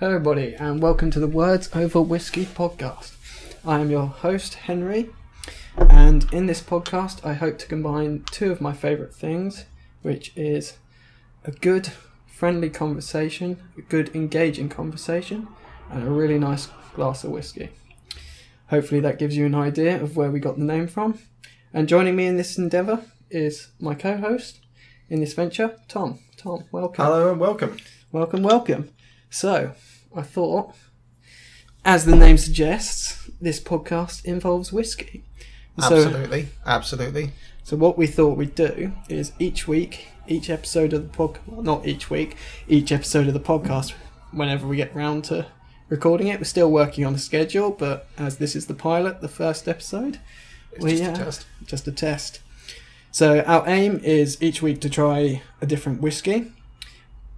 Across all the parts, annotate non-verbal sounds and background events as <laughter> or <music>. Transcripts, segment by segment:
Hello, everybody, and welcome to the Words Over Whiskey podcast. I am your host, Henry, and in this podcast, I hope to combine two of my favourite things, which is a good, friendly conversation, a good, engaging conversation, and a really nice glass of whiskey. Hopefully, that gives you an idea of where we got the name from. And joining me in this endeavour is my co host in this venture, Tom. Tom, welcome. Hello and welcome. Welcome, welcome. So, I thought, as the name suggests, this podcast involves whiskey. So, Absolutely, absolutely. so what we thought we'd do is each week, each episode of the podcast, well, not each week, each episode of the podcast, whenever we get round to recording it, we're still working on a schedule, but as this is the pilot, the first episode, It's Well, just yeah. a uh, test. just a test. So our aim is each week to try a different whiskey.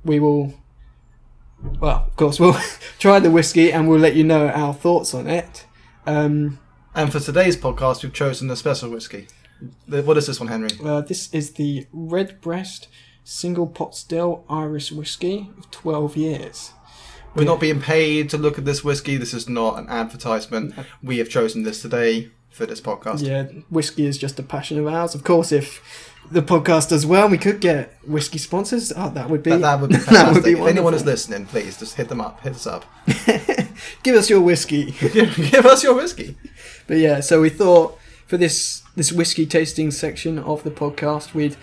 We will, well, of course, we'll <laughs> try the whiskey and we'll let you know our thoughts on it. Um, And for today's podcast, we've chosen a special whiskey. What is this one, Henry? uh, this is the Redbreast Single Pot Still Irish Whiskey of 12 years. We're not being paid to look at this whiskey. This is not an advertisement. We have chosen this today for this podcast. Yeah, whiskey is just a passion of ours. Of course, if the podcast does well, we could get whiskey sponsors. Oh, that would be That, that would be <laughs> that fantastic. would be if anyone is listening, please just hit them up. Hit us up. <laughs> Give us your whiskey. <laughs> Give us your whiskey. But yeah, so we thought for this this whiskey tasting section of the podcast, we'd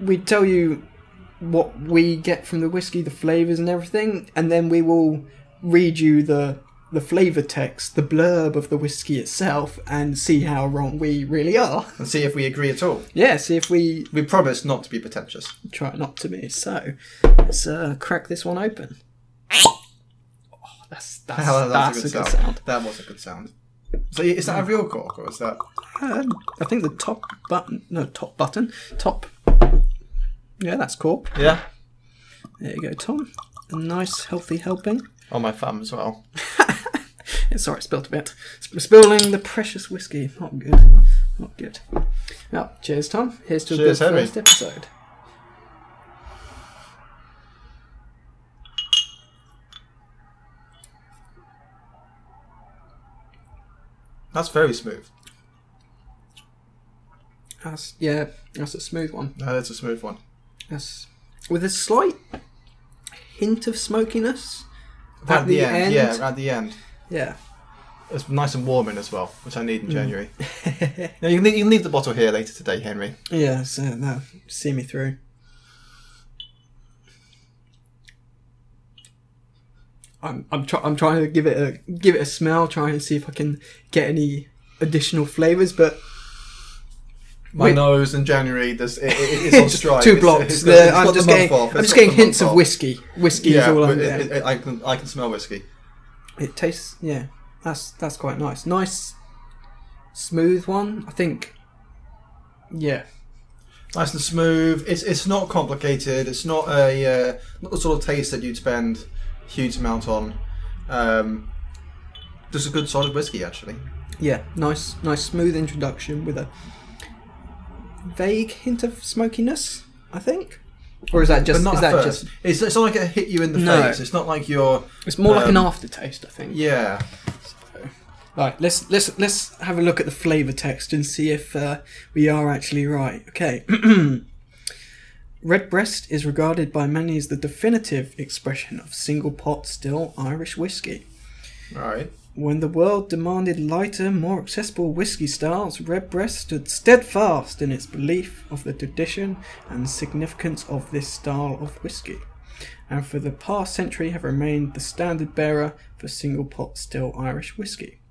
we'd tell you what we get from the whiskey, the flavors and everything, and then we will read you the the flavor text, the blurb of the whiskey itself, and see how wrong we really are. And see if we agree at all. Yeah, see if we We promise not to be pretentious. try not to be. So let's uh, crack this one open. Oh, that's <laughs> that's, Hell, that's, a good sound. That was a good sound. So is that a real cork or is that? Um, I think the top button, no, top button, top. Yeah, that's cool. Yeah. There you go, Tom. A nice, healthy helping. On my thumb as well. <laughs> <laughs> Sorry, spilled a bit. Sp- Spilling the precious whiskey. Not good. Not good. Well, cheers, Tom. Here's to Cheers, a good Henry. first episode. That's very smooth. That's yeah, that's a smooth one. No, that's a smooth one. That's with a slight hint of smokiness At, At the, end? yeah, at the end. Yeah. It's nice and warm in as well, which I need Mm. in January. <laughs> Now, you, can leave, you can leave the bottle here later today, Henry. Yeah, so no, see me through. I'm I'm, try, I'm trying to give it a give it a smell, trying to see if I can get any additional flavors, but My Wait. nose in January, this it, it, it's <laughs> on strike. two blocks. it's got- there. it's I'm just getting. I'm just getting hints of whiskey. Whiskey is all I'm it, I can I can smell whiskey. It tastes yeah, that's that's quite nice. Nice, smooth one. I think. Yeah, Nice and smooth. It's it's not complicated. It's not a uh, not the sort of taste that you'd spend huge amount on. Um, just a good solid whiskey, actually. yeah, nice, nice smooth introduction with a vague hint of smokiness. I think, or is that just but not is that first. just It's, it's not like it hit you in the No. face. It's not like you're It's more like an Um, aftertaste, I think. yeah. Right, let's let's let's have a look at the flavour text and see if uh, we are actually right. Okay. <clears throat> Redbreast is regarded by many as the definitive expression of single pot still Irish whiskey. All right. When the world demanded lighter, more accessible whiskey styles, Redbreast stood steadfast in its belief of the tradition and significance of this style of whiskey, and for the past century have remained the standard bearer for single pot still Irish whiskey.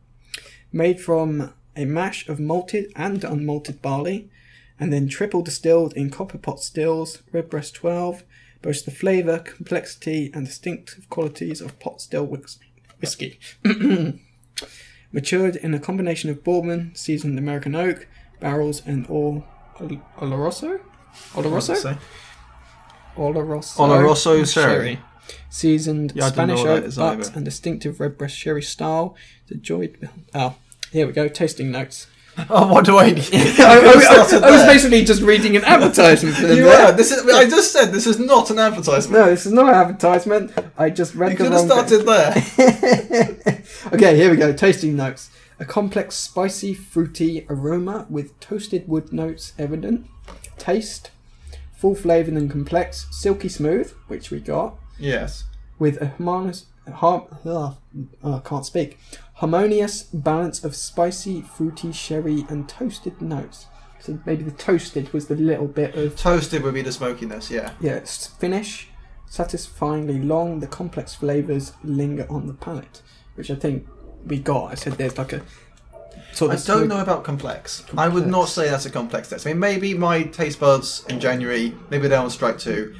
Made from a mash of malted and unmalted barley, and then triple distilled in copper pot stills, Redbreast 12 boasts the flavour, complexity, and distinctive qualities of pot still whis- whiskey. <clears throat> Matured in a combination of bourbon, seasoned American oak, barrels, and all Oloroso? Oloroso? Oloroso. Oloroso sherry. Seasoned Yeah, I didn't know Spanish oak is butt and distinctive redbreast sherry style. The joy. Oh, here we go. Tasting notes. <laughs> Oh, what do I need? <laughs> I, I- I- I was basically just reading an advertisement for them. <laughs> You were. This is. I just said this is not an advertisement. No, this is not an advertisement. I just read You the could have started there. okay, here we go. Tasting notes. A complex, spicy, fruity aroma with toasted wood notes evident. Taste. Full flavoured and complex. Silky smooth, which we got. Yes. With a harmonious... Har- oh, I can't speak. Harmonious balance of spicy, fruity, sherry and toasted notes. So maybe the toasted was the little bit of Toasted would be the smokiness. Yeah. yeah, it's finish, satisfyingly long. The complex flavors linger on the palate, which I think we got. I said there's like a sort I of don't know about complex. I would not say that's a complex test. I mean, maybe my taste buds in January, maybe they're on strike too,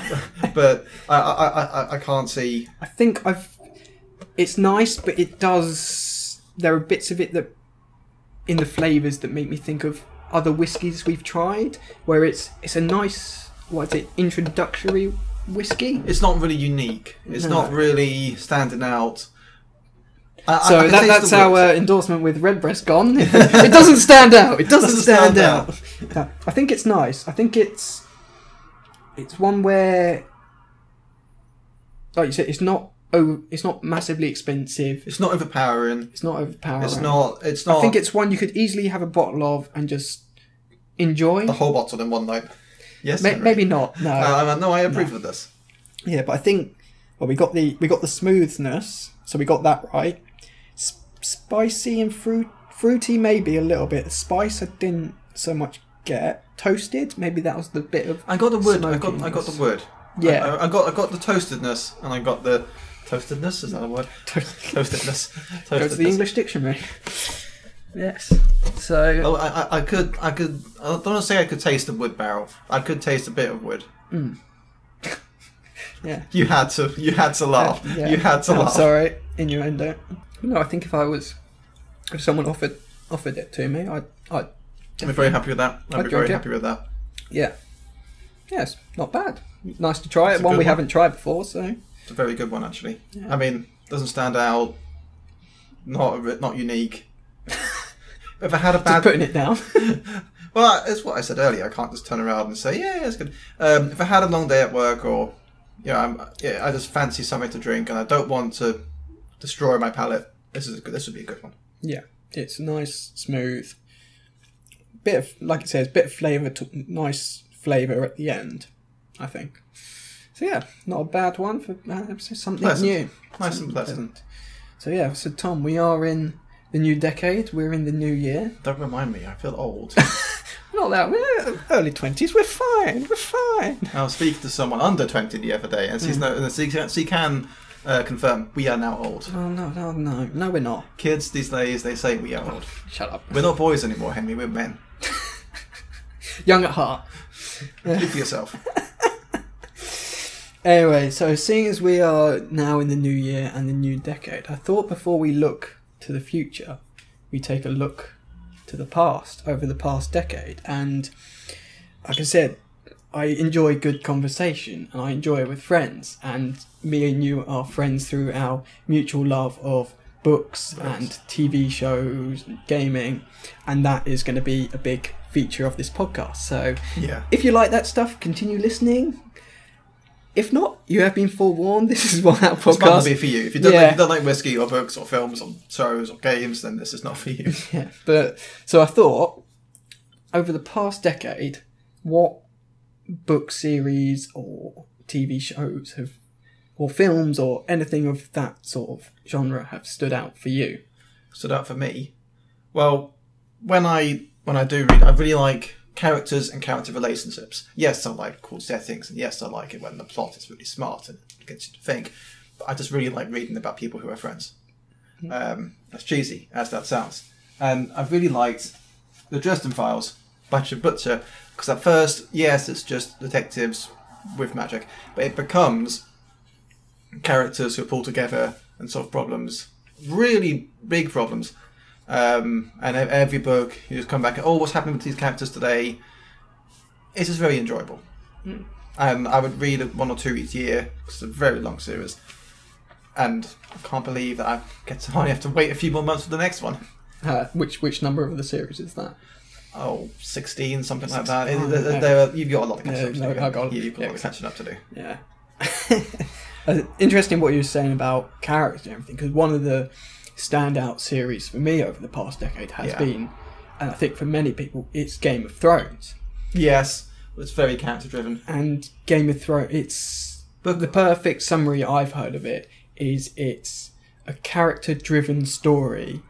<laughs> but I, I, I, I- I can't see. I think I've. It's nice, but it does. There are bits of it that in the flavors that make me think of other whiskies we've tried, where it's it's a nice what is it introductory whiskey. It's not really unique. It's No. not really standing out. I, So I that, that's our uh, endorsement with Redbreast gone. <laughs> it doesn't stand out. It doesn't, Doesn't stand, stand out. Yeah, I think it's nice. I think it's it's one where, like you said, it's not oh, it's not massively expensive. It's not overpowering. It's not overpowering. It's not. It's not. I think it's one you could easily have a bottle of and just enjoy. the whole bottle in one night. Yes. Henry. maybe not. No. Uh, no, I approve of this. Yeah, but I think well, we got the we got the smoothness, so we got that right. S- spicy and fruit fruity, maybe a little bit. Spice I didn't so much get. Toasted, maybe that was the bit of I got the wood. I got. I got the wood. Yeah. I, I got. I got the toastedness, and I got the toastedness. Is that a word? <laughs> Toast- Toastedness. Go to the English dictionary. Yes. So Oh, I, I- I could, I could. I don't want to say I could taste the wood barrel. I could taste a bit of wood. Mm. yeah. You had to, you had to laugh. Uh, yeah. You had to I'm laugh. sorry, innuendo. No, I think if I was, if someone offered offered it to me, I'd, I'd I'm very happy with that. I'd I'd be very it. happy with that. yeah, yes, not bad. Nice to try It's it. One we one. haven't tried before, so It's a very good one, actually. Yeah. I mean, doesn't stand out. Not, not unique. <laughs> if I had a just bad, putting it down. <laughs> well, it's what I said earlier. I can't just turn around and say, yeah, it's good. Um, if I had a long day at work, or you know, I'm, yeah, I just fancy something to drink, and I don't want to destroy my palate. This is a good, this would be a good one. yeah, it's nice, smooth. Bit of, like it says, bit of flavour, to, nice flavour at the end. I think. So yeah, not a bad one for uh, something Pleasant. new. Nice Something and pleasant. So yeah, so Tom, we are in the new decade. We're in the new year. Don't remind me. I feel old. <laughs> Not that we're early twenties. We're fine. We're fine. I was speaking to someone under twenty the other day, and she's no, and she, can- she can uh, confirm we are now old. Oh no, no, no, no, we're not. Kids these days, they say we are old. Shut up. We're not boys anymore, Henry. We're men. <laughs> Young at heart. Speak for yourself. <laughs> Anyway, so seeing as we are now in the new year and the new decade, I thought before we look to the future, we take a look to the past over the past decade. And like I said, I enjoy good conversation and I enjoy it with friends. And me and you are friends through our mutual love of books Right. and TV shows and gaming. And that is going to be a big feature of this podcast. So Yeah. if you like that stuff, continue listening. If not, you have been forewarned. <laughs> This is what that not podcast. to be for you. If you don't, Yeah. like, if you don't like whiskey or books or films or shows or games, then this is not for you. <laughs> Yeah, but so I thought over the past decade, what book series or TV shows have, or films or anything of that sort of genre have stood out for you? Stood out for me. Well, when I when I do read, I really like characters and character relationships. Yes, I like cool settings, and yes, I like it when the plot is really smart and gets you to think. But I just really like reading about people who are friends. Um, as cheesy as that sounds, and I've really liked the Dresden Files by Jim Butcher because at first, yes, it's just detectives with magic, but it becomes characters who pull together and solve problems, really big problems. Um, and every book, you just come back and, oh, what's happening with these characters today? It's just very enjoyable. And I would read one or two each year, 'cause it's a very long series. And I can't believe that I get to <laughs> only have to wait a few more months for the next one. Uh, which which number of the series is that? Oh, 16, something like that. Oh, there- there- you've got a lot of catching Yeah, up to do. You- You've got a yeah, lot of catching up to do. Yeah. <laughs> Uh, Interesting what you were saying about characters and everything, because one of the standout series for me over the past decade has Yeah. been, and I think for many people, it's Game of Thrones. Yes, it's very character driven. And Game of Thrones, it's But the perfect summary I've heard of it is it's a character driven story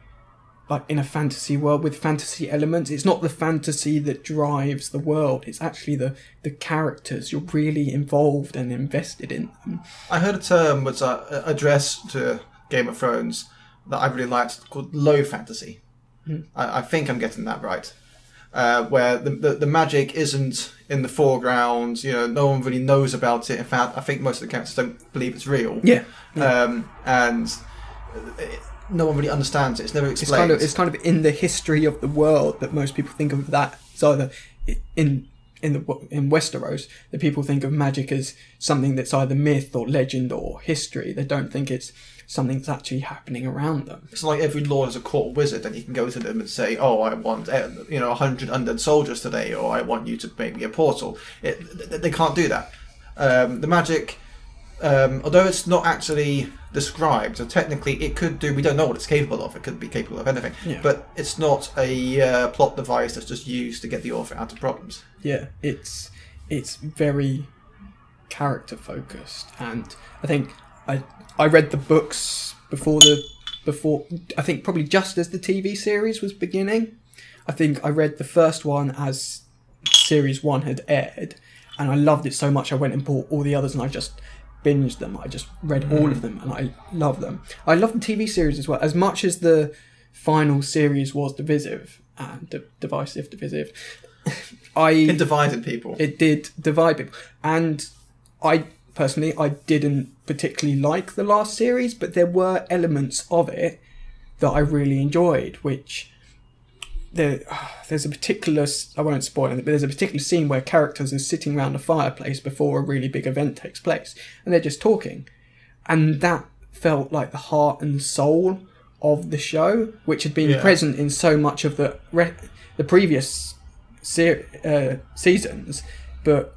like in a fantasy world with fantasy elements it's not the fantasy that drives the world it's actually the the characters you're really involved and invested in them I heard a term which uh, addressed to Game of Thrones that I really liked called low fantasy. Hmm. I, I think I'm getting that right. Uh, where the, the the magic isn't in the foreground, you know, no one really knows about it. In fact, I think most of the characters don't believe it's real. yeah Um, and it, no one really understands it. It's never it's explained. kind of it's kind of in the history of the world that most people think of that as either in in the in Westeros that people think of magic as something that's either myth or legend or history. They don't think it's something that's actually happening around them. It's like every lord is a court wizard, and you can go to them and say, "Oh, I want uh, you know hundred undead soldiers today, or I want you to make me a portal." It, they can't do that. Um, the magic, um, although it's not actually described, so technically it could do. We don't know what it's capable of. It could be capable of anything, Yeah. but it's not a uh, plot device that's just used to get the author out of problems. Yeah, it's it's very character focused, and I think I I read the books before the before I think probably just as the TV series was beginning. I think I read the first one as series one had aired, and I loved it so much I went and bought all the others, and I just binged them. I just read mm. all of them, and I love them. I love the TV series as well, as much as the final series was divisive and di- divisive, divisive. <laughs> I It divided people. it did divide people and i personally i didn't particularly like the last series but there were elements of it that i really enjoyed which there, <sighs> there's a particular i won't spoil it but there's a particular scene where characters are sitting around a fireplace before a really big event takes place and they're just talking and that felt like the heart and soul of the show which had been Yeah. present in so much of the re- the previous ser- uh, seasons, but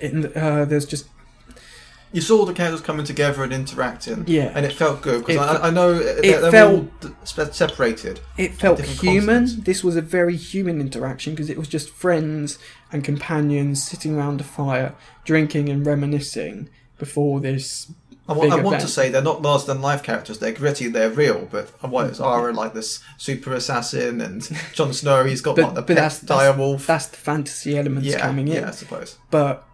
in uh, there's just you saw the characters coming together and interacting, Yeah. and it felt good because I, I know they're, it they're felt- all separated. it felt human. continents. This was a very human interaction because it was just friends and companions sitting around a fire, drinking and reminiscing before this. I want, I to say they're not larger than life characters. They're gritty. They're real. But what is mm. Arya like this super assassin and Jon Snow? He's got But- what the but pet that's- that's- dire wolf. That's the fantasy elements yeah, coming in. yeah, I suppose. but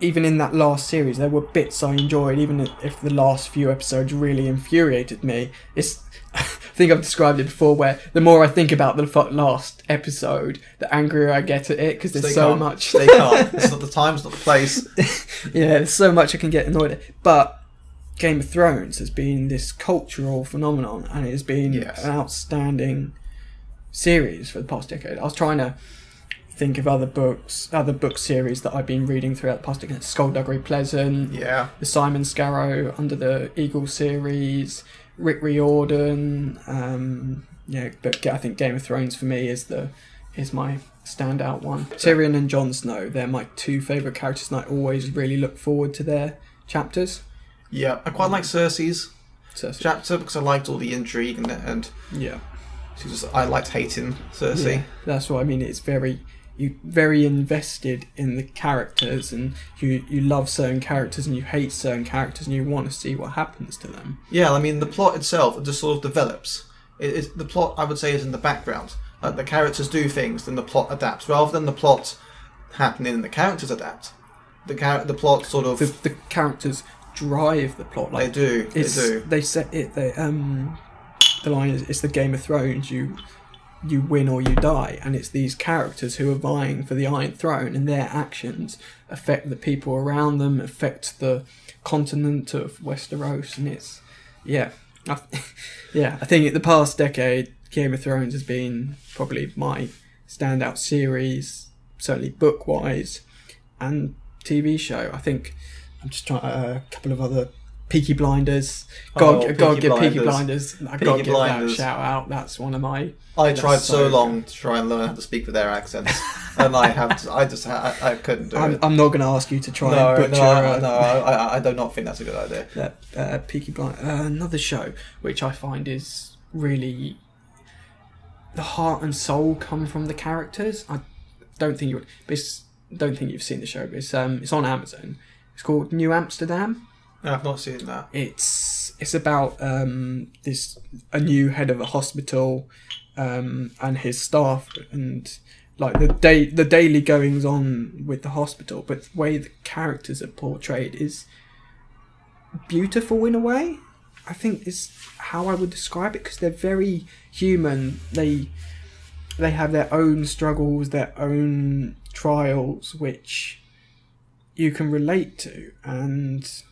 even in that last series, there were bits I enjoyed, even if the last few episodes really infuriated me. It's, <laughs> I think I've described it before, where the more I think about the last episode, the angrier I get at it because there's so much. They can't. It's not the time. It's not the place. <laughs> yeah, there's so much I can get annoyed at. But Game of Thrones has been this cultural phenomenon, and it has been Yes. an outstanding series for the past decade. I was trying to think of other books, other book series that I've been reading throughout the past decade. Skullduggery Pleasant, Yeah. the Simon Scarrow Under the Eagle series, Rick Riordan. Um, yeah, but I think Game of Thrones for me is the is my standout one. Tyrion and Jon Snow, they're my two favourite characters, and I always really look forward to their chapters. Yeah. I quite like Cersei's So, chapter because I liked all the intrigue and and yeah, she was I liked hating Cersei. yeah, that's what I mean. It's very you very invested in the characters, and you you love certain characters and you hate certain characters, and you want to see what happens to them. Yeah, I mean the plot itself just sort of develops. It, it, the plot, I would say, is in the background. Like the characters do things, then the plot adapts, rather than the plot happening and the characters adapt. The char- the plot sort of The, the characters drive the plot. they do, they do. they set it. They um, the line is it's the Game of Thrones. You you win or you die, and it's these characters who are vying for the Iron Throne, and their actions affect the people around them, affect the continent of Westeros, and it's yeah, I, <laughs> yeah. I think in the past decade, Game of Thrones has been probably my standout series, certainly book wise, and TV show. I think I'm just trying uh, a couple of other Peaky Blinders. God, Oh, God, give Peaky Blinders. Blinders. Peaky gotta give that Blinders. shout out. That's one of my. I tried so, so long to try and learn how to speak with their accents, <laughs> and I have. To, I just. I, I couldn't do I'm, it. I'm not going to ask you to try no, and butcher no, uh, I- no, I, I- do not think that's a good idea. that uh, Peaky Blind. Uh, another show which I find is really the heart and soul come from the characters. I don't think you. Don't think you've seen the show. But it's um it's on Amazon. It's called New Amsterdam. I've not seen that. It's it's about um this a new head of a hospital um and his staff and like the day the daily goings on with the hospital but the way the characters are portrayed is beautiful in a way i think is how i would describe it because they're very human they they have their own struggles their own trials which you can relate to and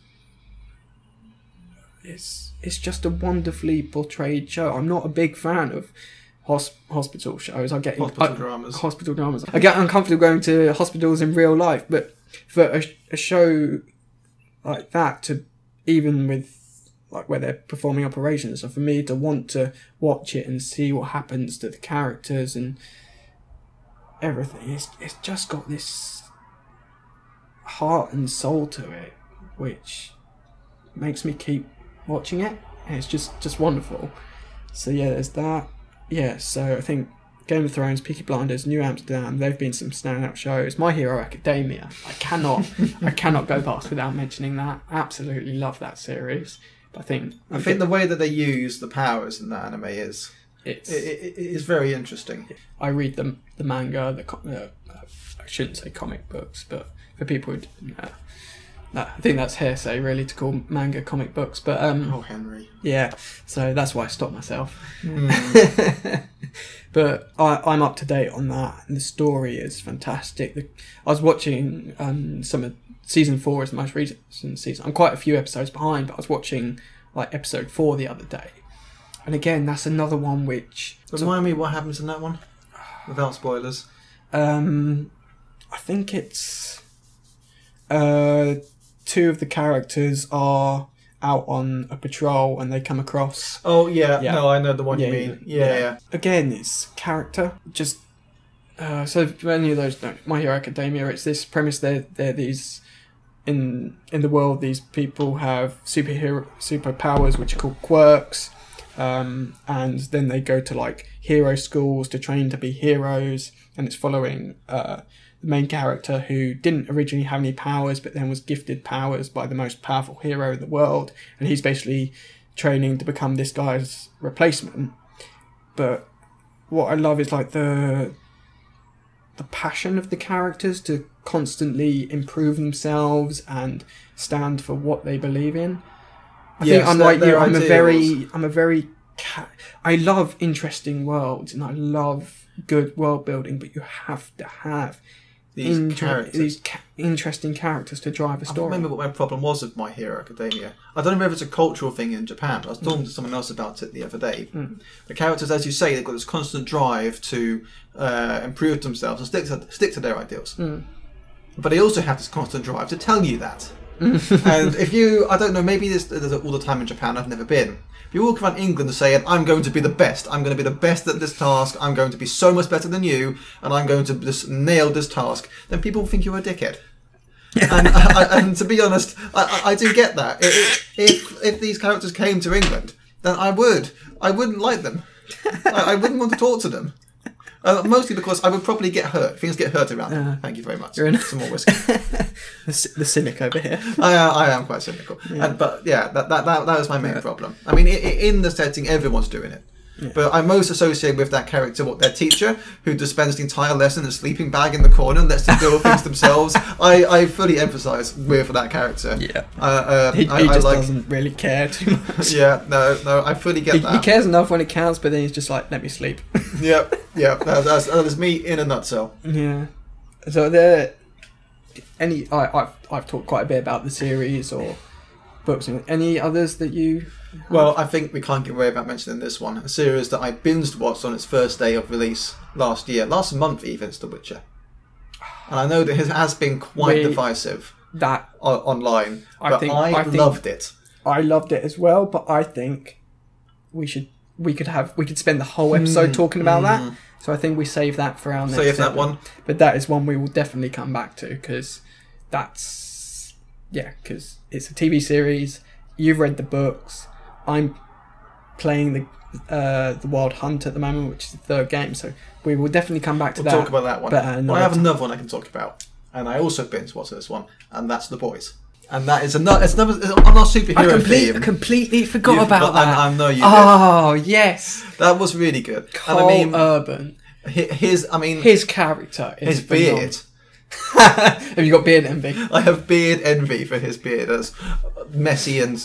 it's it's just a wonderfully portrayed show. I'm not a big fan of hos- hospital shows. I get Hospital I- dramas. Hospital dramas. I get uncomfortable going to hospitals in real life, but for a, a show like that, to even with like where they're performing operations, so for me to want to watch it and see what happens to the characters and everything, it's it's just got this heart and soul to it, which makes me keep watching it. And it's just just wonderful. So yeah, there's that. Yeah, so I think Game of Thrones, Peaky Blinders, New Amsterdam, they've been some standout shows. My Hero Academia, I cannot <laughs> I cannot go past without mentioning that. Absolutely love that series. But I think I think the way that they use the powers in that anime is it's it, it, is very interesting. I read the the manga, the uh, I shouldn't say comic books, but for people who know, that, I think that's hearsay really to call manga comic books. But um, Oh, Henry. yeah, so that's why I stopped myself. Mm. <laughs> but I, I'm up to date on that, and the story is fantastic. The, I was watching um, some of season four is the most recent season. I'm quite a few episodes behind, but I was watching like episode four the other day, and again, that's another one which Remind me what happens in that one, without spoilers. um, I think it's uh, two of the characters are out on a patrol and they come across Oh yeah, Yeah. no, I know the one Yeah, you mean. Yeah, yeah. yeah. again, it's character. Just uh, so any of those don't My Hero Academia, it's this premise. They're they're these in in the world. These people have superhero superpowers, which are called quirks, um, and then they go to like hero schools to train to be heroes. And it's following uh, the main character who didn't originally have any powers, but then was gifted powers by the most powerful hero in the world, and he's basically training to become this guy's replacement but what I love is like the the passion of the characters to constantly improve themselves and stand for what they believe in. I Yes, think I'm like you. I'm a very I'm a very ca- I love interesting worlds and I love good world building, but you have to have These inter- characters. these ca- interesting characters to drive a story. I remember what my problem was with My Hero Academia. I don't know if it's a cultural thing in Japan. I was talking to someone else about it the other day. Mm. The characters, as you say, they've got this constant drive to uh, improve themselves and stick to, stick to their ideals. Mm. But they also have this constant drive to tell you that. <laughs> and if you, I don't know, maybe this does it all the time in Japan. I've never been. If you walk around England saying, "I'm going to be the best. I'm going to be the best at this task. I'm going to be so much better than you, and I'm going to just nail this task," then people think you're a dickhead. <laughs> and, I, and to be honest, I, I- I do get that. I- I- If if these characters came to England, then I would. I wouldn't like them. <laughs> I, I wouldn't want to talk to them. Uh, mostly because I would probably get hurt. Things get hurt around. Yeah. Thank you very much. You're in- Some more whiskey. <laughs> the, c- the cynic over here. I, am- I am quite cynical, and, but yeah, that, that that that was my main Yeah. problem. I mean, i i in the setting, everyone's doing it, Yeah. but I most associate with that character what their teacher who spends the entire lesson in a sleeping bag in the corner and lets them do all things <laughs> themselves. I, I fully empathise with that character. Yeah. Uh, uh, He, I, he I just like. doesn't really care too <laughs> much. Yeah, no, no, I fully get He, that. he cares enough when it counts, but then he's just like, let me sleep. <laughs> Yep, yep, that, that's, me in a nutshell. yeah. So there, any I, I've I've talked quite a bit about the series or books. Any others that you? Well, I think we can't get away without mentioning this one. A series that I binged watched on its first day of release last year, last month even, it's The Witcher. And I know that it has been quite We- divisive That o- online, I but think- I, I think- loved it. I loved it as well, but I think we should we could have we could spend the whole episode talking about that. So I think we save that for our next. Hmm. Save that one. But that is one we will definitely come back to because that's yeah because it's a TV series. You've read the books. I'm playing the uh, the Wild Hunt at the moment, which is the third game. So we will definitely come back to We'll that. talk about that one. but, Well, I have another one I can talk about, and I also binge watched this one, and that's The Boys. And that is another. It's another it's our superhero I complete, theme. completely forgot You about that. I, I know you did. oh yes, That was really good. Karl and I mean, Urban. his. I mean, His character is his beard. phenomenal. <laughs> Have you got beard envy? I have beard envy for his beard, as messy and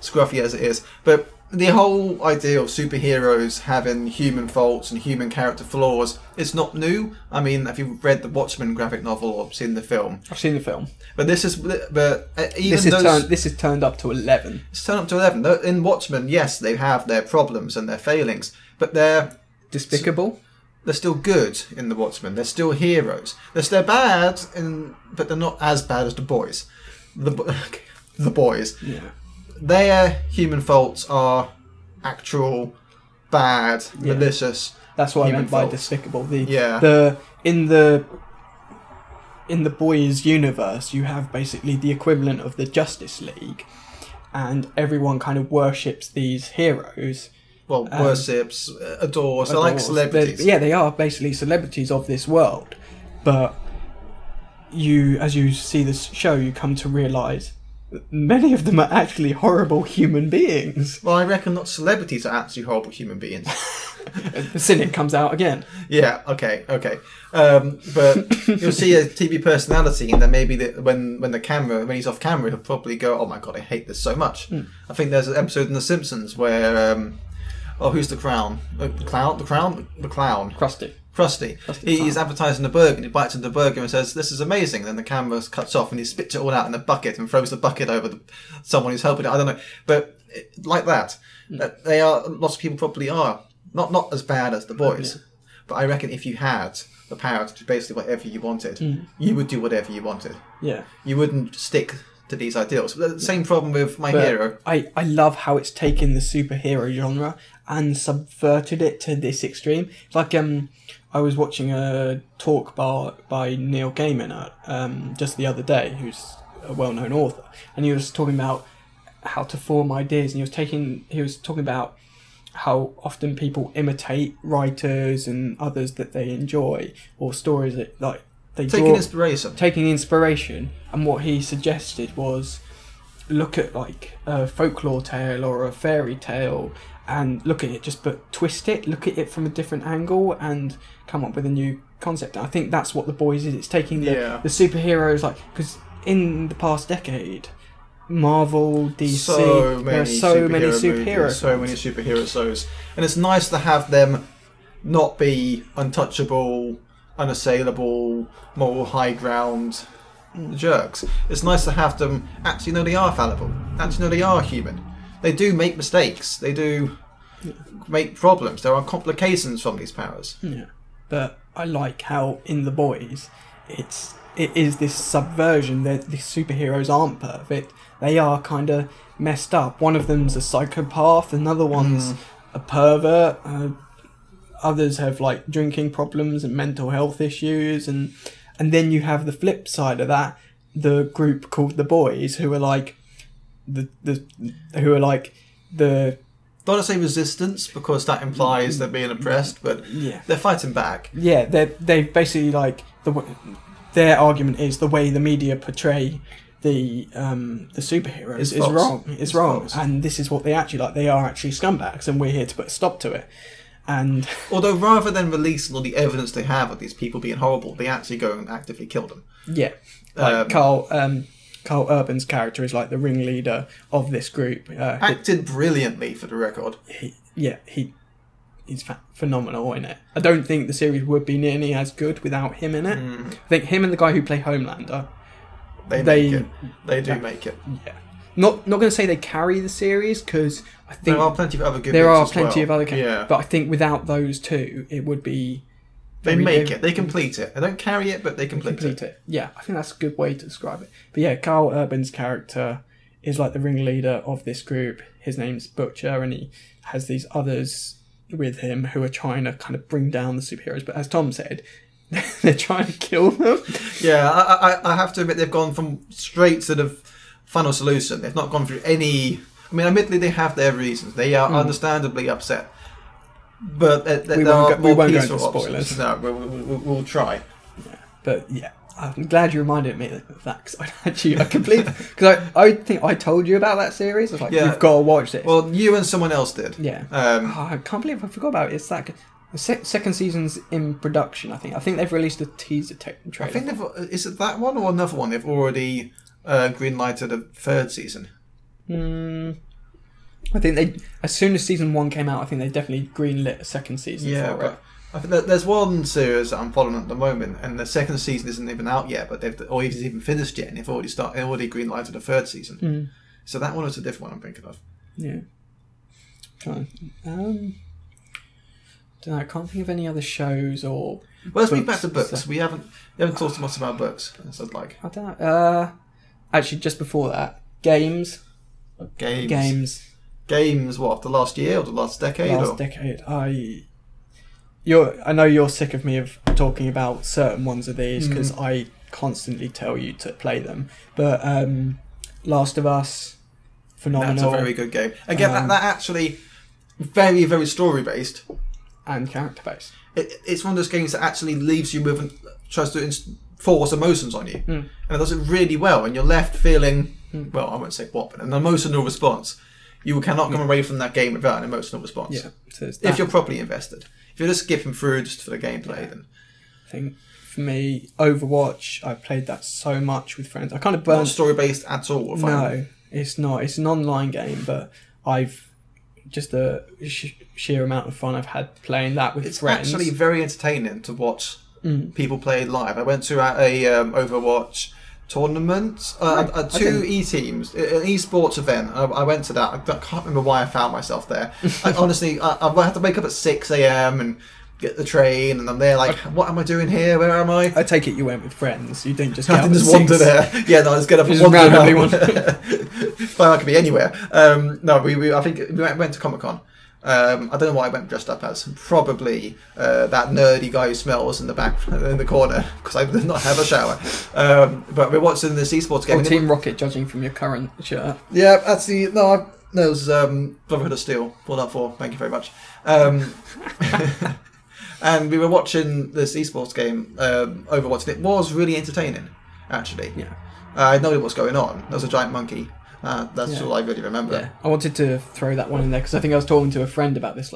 scruffy as it is. But the whole idea of superheroes having human faults and human character flaws is not new. I mean, have you read the Watchmen graphic novel or seen the film? I've seen the film. But this is, but uh, even This is those, turned. This is turned up to eleven. it's turned up to eleven. In Watchmen, yes, they have their problems and their failings, but they're Despicable. They're still good in the Watchmen. They're still heroes. They're still bad, in, but they're not as bad as the boys. The bo- <laughs> the boys. Yeah. Their human faults are actual, bad, Yeah. malicious. That's what I meant by despicable. The Yeah. the in the in the boys universe, you have basically the equivalent of the Justice League, and everyone kind of worships these heroes. Well, Um, worships, uh, adores. They're like celebrities. They're- yeah, they are basically celebrities of this world. But you, as you see this show, you come to realise many of them are actually horrible human beings. Well, I reckon not celebrities are actually horrible human beings. <laughs> the cynic comes out again. Yeah, okay, okay. Um, but <laughs> you'll see a TV personality, and then maybe the, when when the camera when he's off camera, he'll probably go, "Oh my god, I hate this so much." I think there's an episode in The Simpsons where, um, oh, who's the crown? The clown? The crown? The clown? Crusty. Krusty. Krusty He's Clown. advertising the burger, and he bites into the burger and says, "This is amazing." Then the camera cuts off, and he spits it all out in a bucket and throws the bucket over the, someone who's helping it. I don't know, but it, like that, uh, they are. Lots of people probably are not not as bad as the boys, but I reckon if you had the power to do basically whatever you wanted, you would do whatever you wanted. Yeah. You wouldn't stick to these ideals. The same problem with my But hero. I, I love how it's taken the superhero genre and subverted it to this extreme. Like um, I was watching a talk by by Neil Gaiman uh, um, just the other day, who's a well-known author, and he was talking about how to form ideas, and he was taking he was talking about how often people imitate writers and others that they enjoy or stories that like they Taking draw inspiration. taking inspiration and what he suggested was look at like a folklore tale or a fairy tale and look at it just but twist it look at it from a different angle and come up with a new concept and i think that's what the boys is it's taking the, Yeah. the superheroes like because in the past decade marvel dc so there are so many superhero superhero movies, so many superhero shows, and it's nice to have them not be untouchable, unassailable, moral high ground jerks. It's nice to have them actually know they are fallible, actually know they are human. They do make mistakes. They do make problems. There are complications from these powers. Yeah, but I like how in the boys, it's it is this subversion that the superheroes aren't perfect. They are kind of messed up. One of them's a psychopath. Another one's a pervert. Uh, others have like drinking problems and mental health issues, and and then you have the flip side of that, the group called the boys, who are like the the who are like the Don't want to say resistance because that implies they're being oppressed, but yeah they're fighting back. yeah, they they basically like the their argument is the way the media portray the um, the superheroes is wrong. It's, It's wrong, false. and this is what they actually like. They are actually scumbags, and we're here to put a stop to it. And <laughs> Although rather than releasing all the evidence they have of these people being horrible, they actually go and actively kill them. yeah, like Um, Carl um, Karl Urban's character is like the ringleader of this group. Uh, Acted brilliantly for the record. he, yeah, he he's fa- phenomenal in it. I don't think the series would be nearly as good without him in it. I think him and the guy who play Homelander They, They- make it. They do Yeah. make it. Yeah. Not not going to say they carry the series because I think There are plenty of other good. there are plenty well. of other characters. Yeah, But I think without those two, it would be they make they- it. They complete it. They don't carry it, but they complete, complete it. it. Yeah, I think that's a good way to describe it. But yeah, Karl Urban's character is like the ringleader of this group. His name's Butcher, and he has these others with him who are trying to kind of bring down the superheroes. But as Tom said, <laughs> they're trying to kill them. Yeah, I, I, I have to admit they've gone from straight to the final solution. They've not gone through any. I mean, admittedly, they have their reasons. They are hmm. understandably upset, but there. We won't go- we won't go into options. spoilers. No, we'll, we'll, we'll, try. But yeah, I'm glad you reminded me of that because I actually I completely because I, I think I told you about that series. I was like, Yeah. you've got to watch this. Well, you and someone else did. yeah. Um, Oh, I can't believe I forgot about it. It's that good. the sec- second season's in production. I think. I think they've released a teaser te- I trailer. think they've. Is it that one or another one? They've already uh, greenlighted a third season. Hmm. I think they as soon as season one came out, I think they definitely greenlit a second season Yeah, for it. I think there's one series that I'm following at the moment, and the second season isn't even out yet, but they've or even even finished yet, and they've already started, already greenlighted a third season. Hmm. So that one is a different one I'm thinking of. Yeah. Trying. Um. Don't know, I can't think of any other shows or Well, let's move Books, back to books. so- We haven't we haven't talked much about books. As I'd like I don't know. Uh, actually, just before that, games, games. games. Games. What the last year or the last decade? last or? decade. I, you're. I know you're sick of me of talking about certain ones of these Mm. because I constantly tell you to play them. But um, Last of Us, phenomenal, That's a very good game. Again, Um, that, that actually very very story based. and character based. It, it's one of those games that actually leaves you with and tries to force emotions on you, Mm. and it does it really well. And you're left feeling Mm. well, I won't say what, but an emotional response. You cannot come away from that game without an emotional response. Yeah, so If you're properly invested. If you're just skipping through just for the gameplay, then I think For me, Overwatch, I played that so much with friends. I kind of not burned story based at all. No, it's not. It's an online game, but I've just the sh- sheer amount of fun I've had playing that with It's friends. It's actually very entertaining to watch Mm. people play live. I went to a, a um, Overwatch tournament, uh, Right, uh, I two didn't- e teams, an esports event. I, I went to that. I can't remember why I found myself there. <laughs> I, honestly, I, I had to wake up at six a.m. and get the train, and I'm there like, what am I doing here? Where am I? I take it you went with friends. You didn't just. <laughs> I Get didn't just wander there. <laughs> Yeah, no, I just get up and Just wander randomly around. well, I could be anywhere. Um, no, we, we I think we went, went to Comic Con. Um, I don't know why I went dressed up as. Probably uh, that nerdy guy who smells in the back in the corner because I did not have a shower. Um, but we're watching this esports game. Or and it- Team Rocket, judging from your current shirt. yeah, that's the no. I, no, it was um, Brotherhood of Steel. Pulled up for. Thank you very much. Um, <laughs> and we were watching this esports game, um, Overwatch, and it was really entertaining. Actually, Yeah. uh, I know what was going on. There was a giant monkey. Uh, that's Yeah. all I really remember. Yeah, I wanted to throw that one in there because I think I was talking to a friend about this.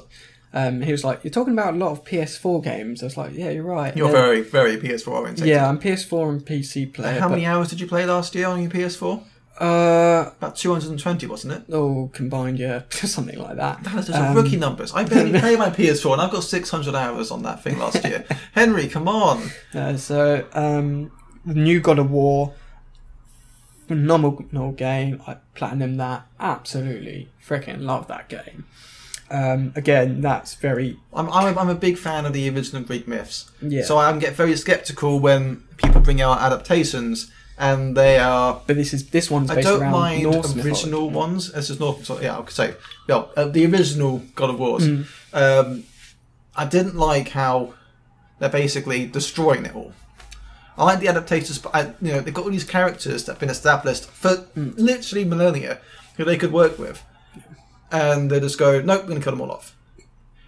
Um, he was like, "You're talking about a lot of PS4 games." I was like, "Yeah, you're right." You're then- very, very PS4 oriented. yeah, I'm PS4 and PC player. How many hours did you play last year on your PS4? Uh, About 220, wasn't it? oh, combined, yeah, <laughs> something like that. That is just Um, rookie numbers. I barely <laughs> play my PS4, and I've got 600 hours on that thing last year. <laughs> Henry, come on. Uh, so, um, the new God of War, phenomenal game. I platinum that. Absolutely freaking love that game. Um, again, that's very I'm, I'm, a, I'm a big fan of the original Greek myths. yeah. So I get very skeptical when people bring out adaptations and they are. but this is this one's I don't around mind Norse original mythology. ones. It's just North. So, yeah, I could say. Yeah, uh, the original God of Wars. Mm. Um, I didn't like how they're basically destroying it all. I like the adaptations, but I, you know they've got all these characters that have been established for Mm. literally millennia who they could work with, and they just go, nope, we're going to cut them all off.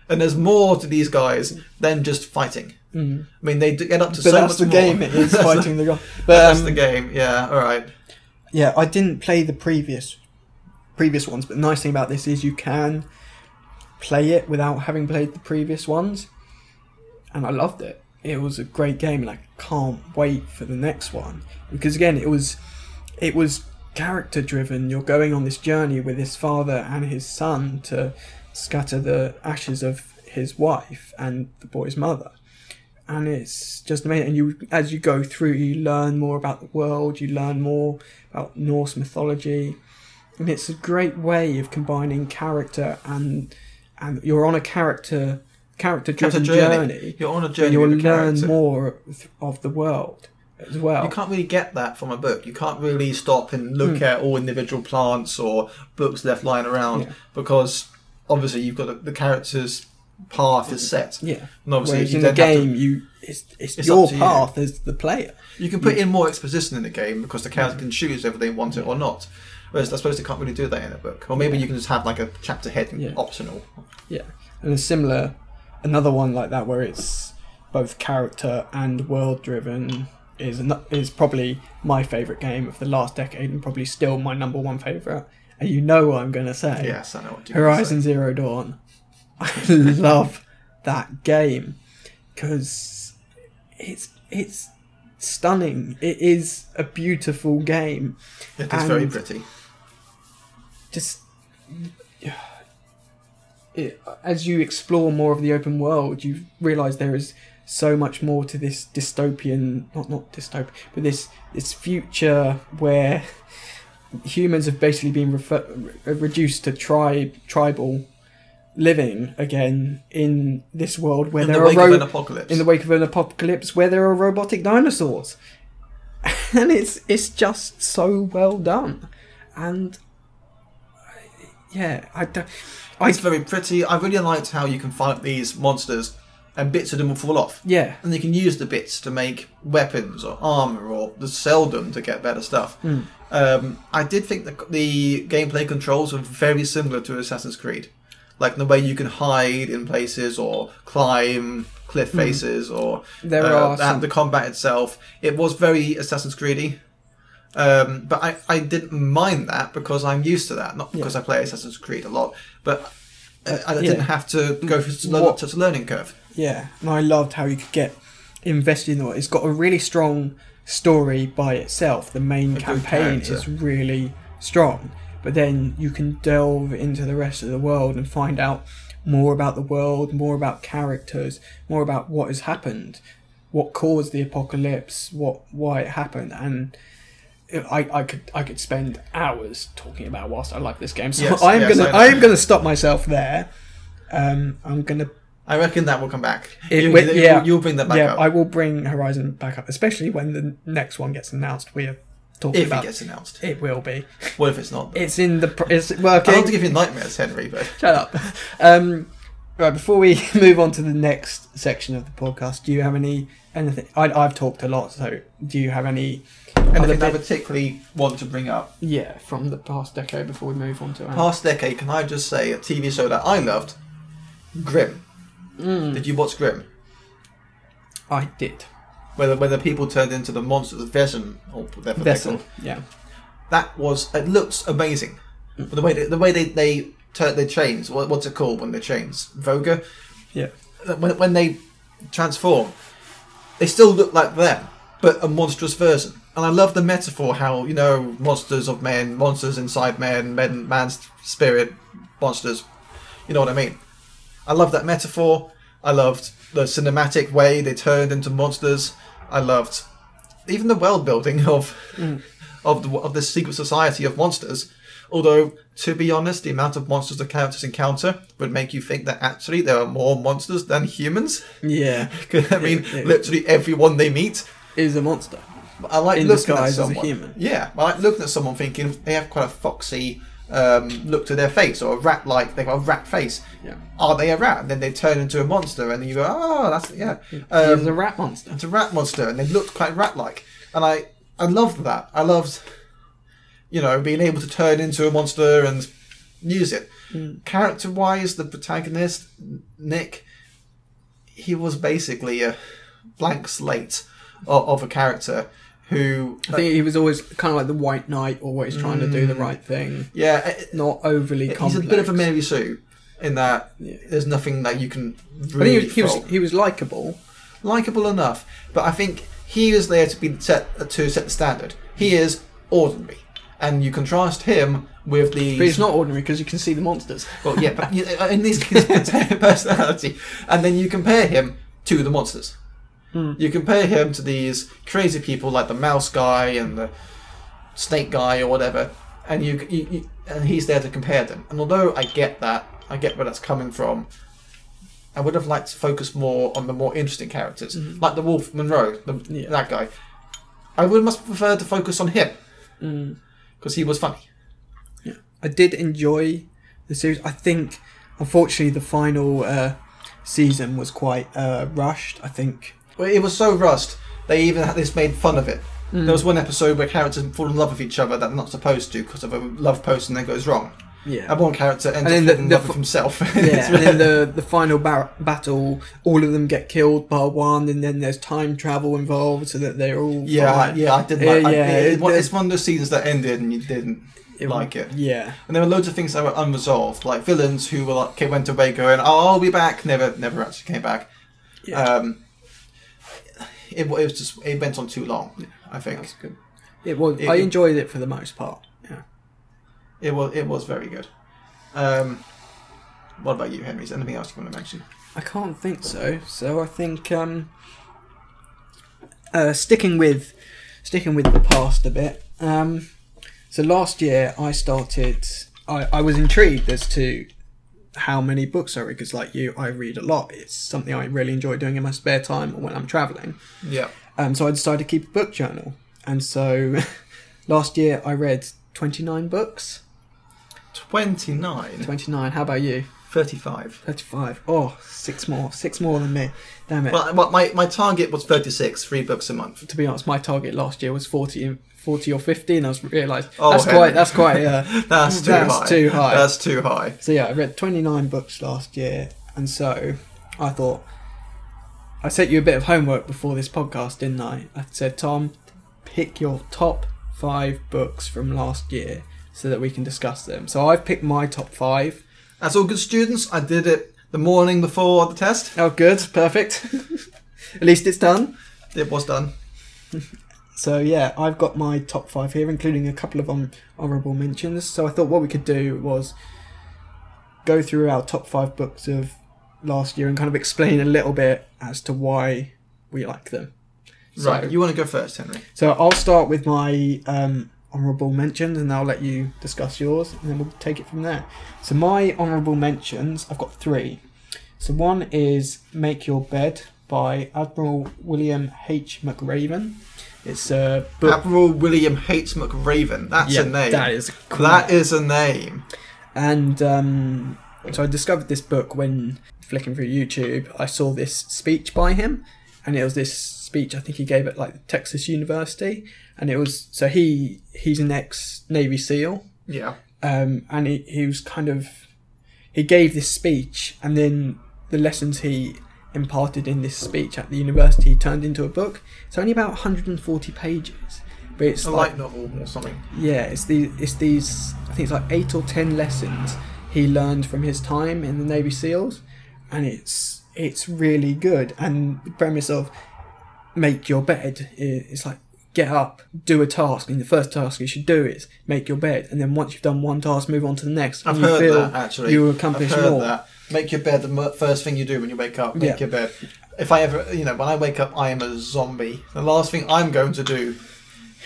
And there's more to these guys than just fighting. Mm. I mean, they get up to But so that's much the more. game. It is <laughs> fighting the god. But That's um, the game. Yeah. All right. Yeah, I didn't play the previous previous ones, but the nice thing about this is you can play it without having played the previous ones, and I loved it. It was a great game, and I can't wait for the next one because again, it was it was character driven. You're going on this journey with his father and his son to scatter the ashes of his wife and the boy's mother and it's just amazing. And you, as you go through, you learn more about the world. You learn more about Norse mythology, and it's a great way of combining character and and you're on a character character driven journey. journey. You're on a journey you'll with learn character. more of- of the world, as well. You can't really get that from a book. You can't really stop and look at all individual plants or books left lying around Hmm. Yeah. because obviously you've got the, the character's path is set. yeah. And obviously Whereas you in the don't to- game, you it's, it's, It's your to you. path as the player. You can put in more exposition in the game because the character can choose whether they want it or not. Whereas I suppose they can't really do that in a book. Or maybe you can just have like a chapter heading Yeah. optional. Yeah, and a similar, another one like that where it's both character and world driven is is probably my favorite game of the last decade and probably still my number one favorite. And you know what I'm gonna say? Yes, I know what you're Horizon say. Zero Dawn. <laughs> I love that game because it's it's stunning. It is a beautiful game. It is very pretty. just it, as you explore more of the open world, you realise there is so much more to this dystopian, not not dystopian, but this this future where humans have basically been refer- reduced to tribe tribal living again in this world where In the there wake are ro- in the wake of an apocalypse where there are robotic dinosaurs. <laughs> And it's it's just so well done. And yeah i don't it's very pretty. I really liked how you can fight these monsters and bits of them will fall off. yeah And you can use the bits to make weapons or armor or sell them to get better stuff. Hmm. Um, I did think the, the gameplay controls were very similar to Assassin's Creed. Like the way you can hide in places or climb cliff faces or Hmm. There uh, are that- some- the combat itself. It was very Assassin's Creedy. Um, but I, I didn't mind that because I'm used to that, not because I play Assassin's Creed a lot, but I, I yeah. didn't have to go through such a, learning curve. yeah and i loved how you could get invested in it it's got a really strong story by itself the main good campaign is really strong but then you can delve into the rest of the world and find out more about the world more about characters more about what has happened what caused the apocalypse what why it happened and I, I could I could spend hours talking about whilst I like this game. So Yes, I'm yes, gonna I know. I am gonna stop myself there. Um, I'm gonna I reckon that will come back. It you, wi- you, yeah. you'll bring that back yeah, up I will bring Horizon back up, especially when the next one gets announced. We are talking about. if it about gets announced. it will be. What if it's not? It's in the. Pr- it's I don't want to give you nightmares, Henry, but Shut up. Um, right before we <laughs> move on to the next section of the podcast, do you have any anything? I, I've talked a lot, so do you have any? Anything I particularly want to bring up. yeah, from the past decade before we move on to our Past decade, can I just say a TV show that I loved, Grimm. Mm. Did you watch Grimm? I did. Where the, where the people turned into the monsters of Wesen, or whatever called. Yeah. That was it looks amazing. But the way they, the way they they turn their chains, what, what's it called when they chains? Woge. Yeah. When when they transform, they still look like them, but a monstrous version. And I love the metaphor how you know monsters of men, monsters inside men, men man's spirit, monsters. You know what I mean? I love that metaphor. I loved the cinematic way they turned into monsters. I loved even the world building <laughs> of mm. of the of this secret society of monsters. Although, to be honest, the amount of monsters the characters encounter would make you think that actually there are more monsters than humans. Yeah. <laughs> I mean, Yeah, yeah. literally everyone they meet. Is a monster. I like In looking at disguise as a someone. Yeah, I like looking at someone thinking they have quite a foxy um, look to their face, or a rat-like. They've got a rat face. Yeah. Are they a rat? And then they turn into a monster, and then you go, oh, that's yeah. Um, He's a rat monster. it's a rat monster, and they looked quite rat-like, and I I loved that. I loved, you know, being able to turn into a monster and use it. Character-wise, the protagonist Nick, he was basically a blank slate of, of a character who, I think he was always kind of like the White Knight, always trying to do the right thing, yeah, it- not overly he's complex. a bit of a Mary Sue in that Yeah. there's nothing that you can I think really he was, he was was likable. likable enough, but I think he is there to be set to set the standard. He is ordinary, and you contrast him with the. But he's not ordinary because you can see the monsters. Well, yeah, but <laughs> uh, in this his <laughs> personality, and then you compare him to the monsters. You compare him to these crazy people like the mouse guy and the snake guy or whatever, and you, you, you and he's there to compare them. And although I get that, I get where that's coming from. I would have liked to focus more on the more interesting characters, like the Wolf Monroe, the, Yeah. that guy. I would much prefer to focus on him Mm. because he was funny. I did enjoy the series. I think, unfortunately, the final uh, season was quite uh, rushed. I think. It was so rushed. They even had this made fun of it. Mm. There was one episode where characters fall in love with each other that they're not supposed to because of a love potion that goes wrong. Yeah. And one character ends And up the- in the love f- with himself. yeah, <laughs> and then the the final bar- battle, all of them get killed bar one, and then there's time travel involved, so that they're all yeah, fine. yeah, I did like. I, yeah, it, it- it- it's one of those seasons that ended and you didn't It- like it. Yeah, And there were loads of things that were unresolved, like villains who were like went away going, "Oh, I'll be back," never, never actually came back. yeah, Um, it, it was just it went on too long. I think that's good. It was. It- I enjoyed it for the most part. Yeah. it was it was very good. Um, what about you, Henry? Is there anything else you want to mention? I can't think so. So I think um, uh, sticking with sticking with the past a bit. Um, so last year I started. I, I was intrigued as to how many books I read because, like you, I read a lot. It's something I really enjoy doing in my spare time or when I'm traveling. Yeah. Um, so I decided to keep a book journal, and so <laughs> last year I read 29 books. 29, 29. How about you? 35. 35. Oh, six more. Six more than me. Damn it. Well, my, my target was 36, three books a month. to be honest, my target last year was 40, 40 or 50, and I was realised Oh, that's quite, that's quite, uh, <laughs> That's too That's high. too high. That's too high. so yeah, I read 29 books last year, and so I thought, I set you a bit of homework before this podcast, didn't I? I said, Tom, pick your top five books from last year so that we can discuss them. So I've picked my top five. As all good students, I did it the morning before the test. Oh, good, perfect. <laughs> At least it's done. It was done. <laughs> So yeah, I've got my top five here, including a couple of hon- honourable mentions. So I thought what we could do was go through our top five books of last year and kind of explain a little bit as to why we like them. So, Right, you want to go first, Henry? so I'll start with my um, honourable mentions, and I'll let you discuss yours, and then we'll take it from there. So my honourable mentions, I've got three. So one is "Make Your Bed" by Admiral William H. McRaven. It's a book. Admiral William H. McRaven. That's Yeah, a name. That is cool. That is a name. And um, so I discovered this book when flicking through YouTube. I saw this speech by him, and it was this speech I think he gave at like Texas University, and it was so he he's an ex Navy SEAL, Yeah. um, and he, he was kind of he gave this speech, and then the lessons he imparted in this speech at the university turned into a book. It's only about 140 pages, but it's A like light novel or something. yeah, it's these it's these I think it's like eight or ten lessons he learned from his time in the Navy SEALs, and it's it's really good. And the premise of make your bed it's like get up, do a task, and the first task you should do is make your bed, and then once you've done one task, move on to the next. I've you heard feel that actually. you accomplish I've heard more. that. Make your bed the first thing you do when you wake up. Make Yeah. your bed. If I ever, you know, when I wake up, I am a zombie. The last thing I'm going to do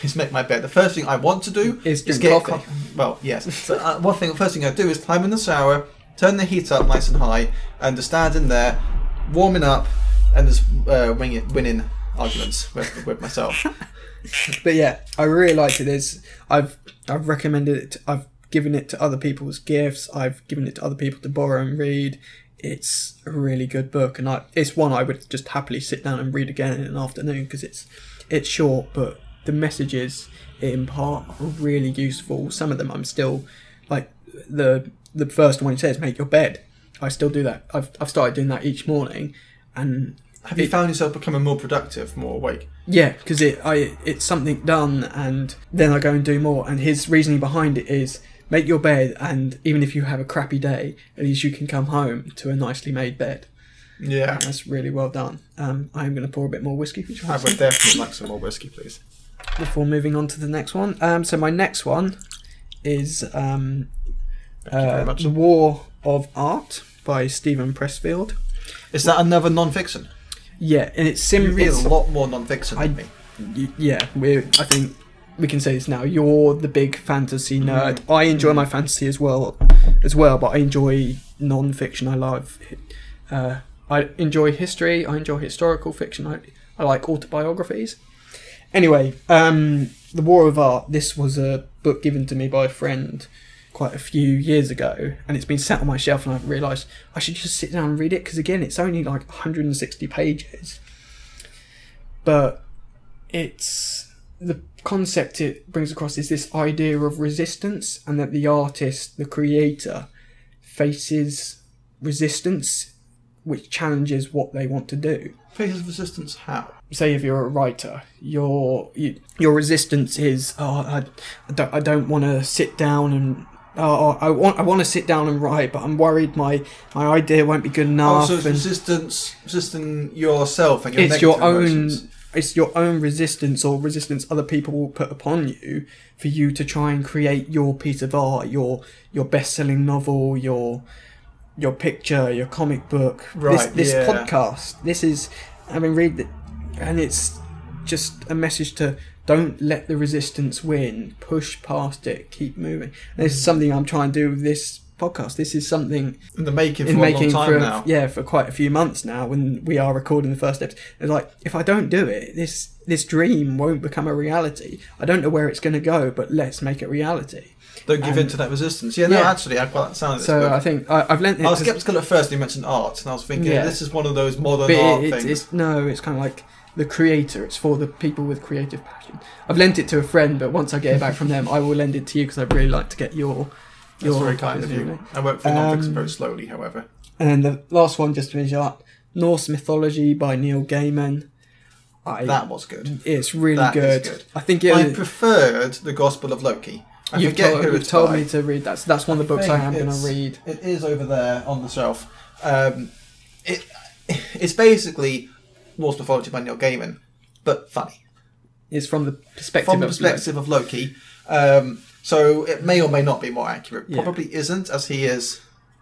is make my bed. The first thing I want to do Is drink get coffee. co- well, yes. so, uh, one thing, the first thing I do is climb in the shower, turn the heat up nice and high, and just stand in there, warming up, and just uh, wing it, winning arguments with, with myself. <laughs> But yeah, I really liked it. There's, I've I've recommended it. To, I've given it to other people as gifts. I've given it to other people to borrow and read. It's a really good book, and I it's one I would just happily sit down and read again in an afternoon because it's it's short, but the messages it impart are really useful. Some of them I'm still like the the first one it says make your bed. I still do that. I've I've started doing that each morning, and Have you found yourself becoming more productive, more awake? yeah, because it I it's something done, and then I go and do more. And his reasoning behind it is make your bed, and even if you have a crappy day, at least you can come home to a nicely made bed. Yeah. And that's really well done. Um, I'm going to pour a bit more whiskey for you. I would definitely like some more whiskey, please. before moving on to the next one. Um, so my next one is um, Thank you very uh. The War of Art by Steven Pressfield. Is that another non-fiction? Yeah, and it's You sim- read a lot more non-fiction I- than me. Y- yeah, we I think we can say this now. You're the big fantasy nerd. Mm. I enjoy my fantasy as well, as well, but I enjoy non-fiction. I love. Uh, I enjoy history. I enjoy historical fiction. I I like autobiographies, Anyway, um, The War of Art, this was a book given to me by a friend quite a few years ago, and it's been sat on my shelf, and I've realised I should just sit down and read it, because again, it's only like 160 pages. But it's the concept it brings across is this idea of resistance, and that the artist, the creator, faces resistance which challenges what they want to do Faces resistance. How? say if you're a writer, your you, your resistance is oh I, I don't I don't want to sit down and oh I want I want to sit down and write, but I'm worried my my idea won't be good Oh, enough. so it's and resistance, resisting yourself and your it's your own emotions. it's your own resistance or resistance other people will put upon you for you to try and create your piece of art, your your best selling novel, your your picture, your comic book, this, Right, this yeah. podcast. This is I mean read it and it's just a message to don't let the resistance win. Push past it. Keep moving. And this is something I'm trying to do with this podcast. This is something In the making for in a making long time for now. yeah for quite a few months now when we are recording the first episode. It's like if I don't do it, this this dream won't become a reality. I don't know where it's going to go, but let's make it reality. Don't give Um, in to that resistance. Yeah, no, yeah. actually, I quite that sound So book. I think I, I've lent. I was skeptical at first. when You mentioned art, and I was thinking Yeah. this is one of those modern but art it, things. it's, it's no, it's kind of like the creator. It's for the people with creative passion. I've lent it to a friend, but once I get it back from them, I will lend it to you because I'd really like to get your That's your very kind of you. I work for Um, non-fiction very slowly, however. And then the last one, just to finish up, Norse Mythology by Neil Gaiman. I, That was good. it's really that good. good. I think it, I preferred the Gospel of Loki. I you've, forget told, who it's told by. me to read that. So that's one of the books I, think am going to read. It is over there on the shelf. Um, it it's basically Norse mythology by Neil Gaiman, but funny It's from the perspective from the of perspective of Loki. Um, so it may or may not be more accurate. Yeah. Probably isn't, as he is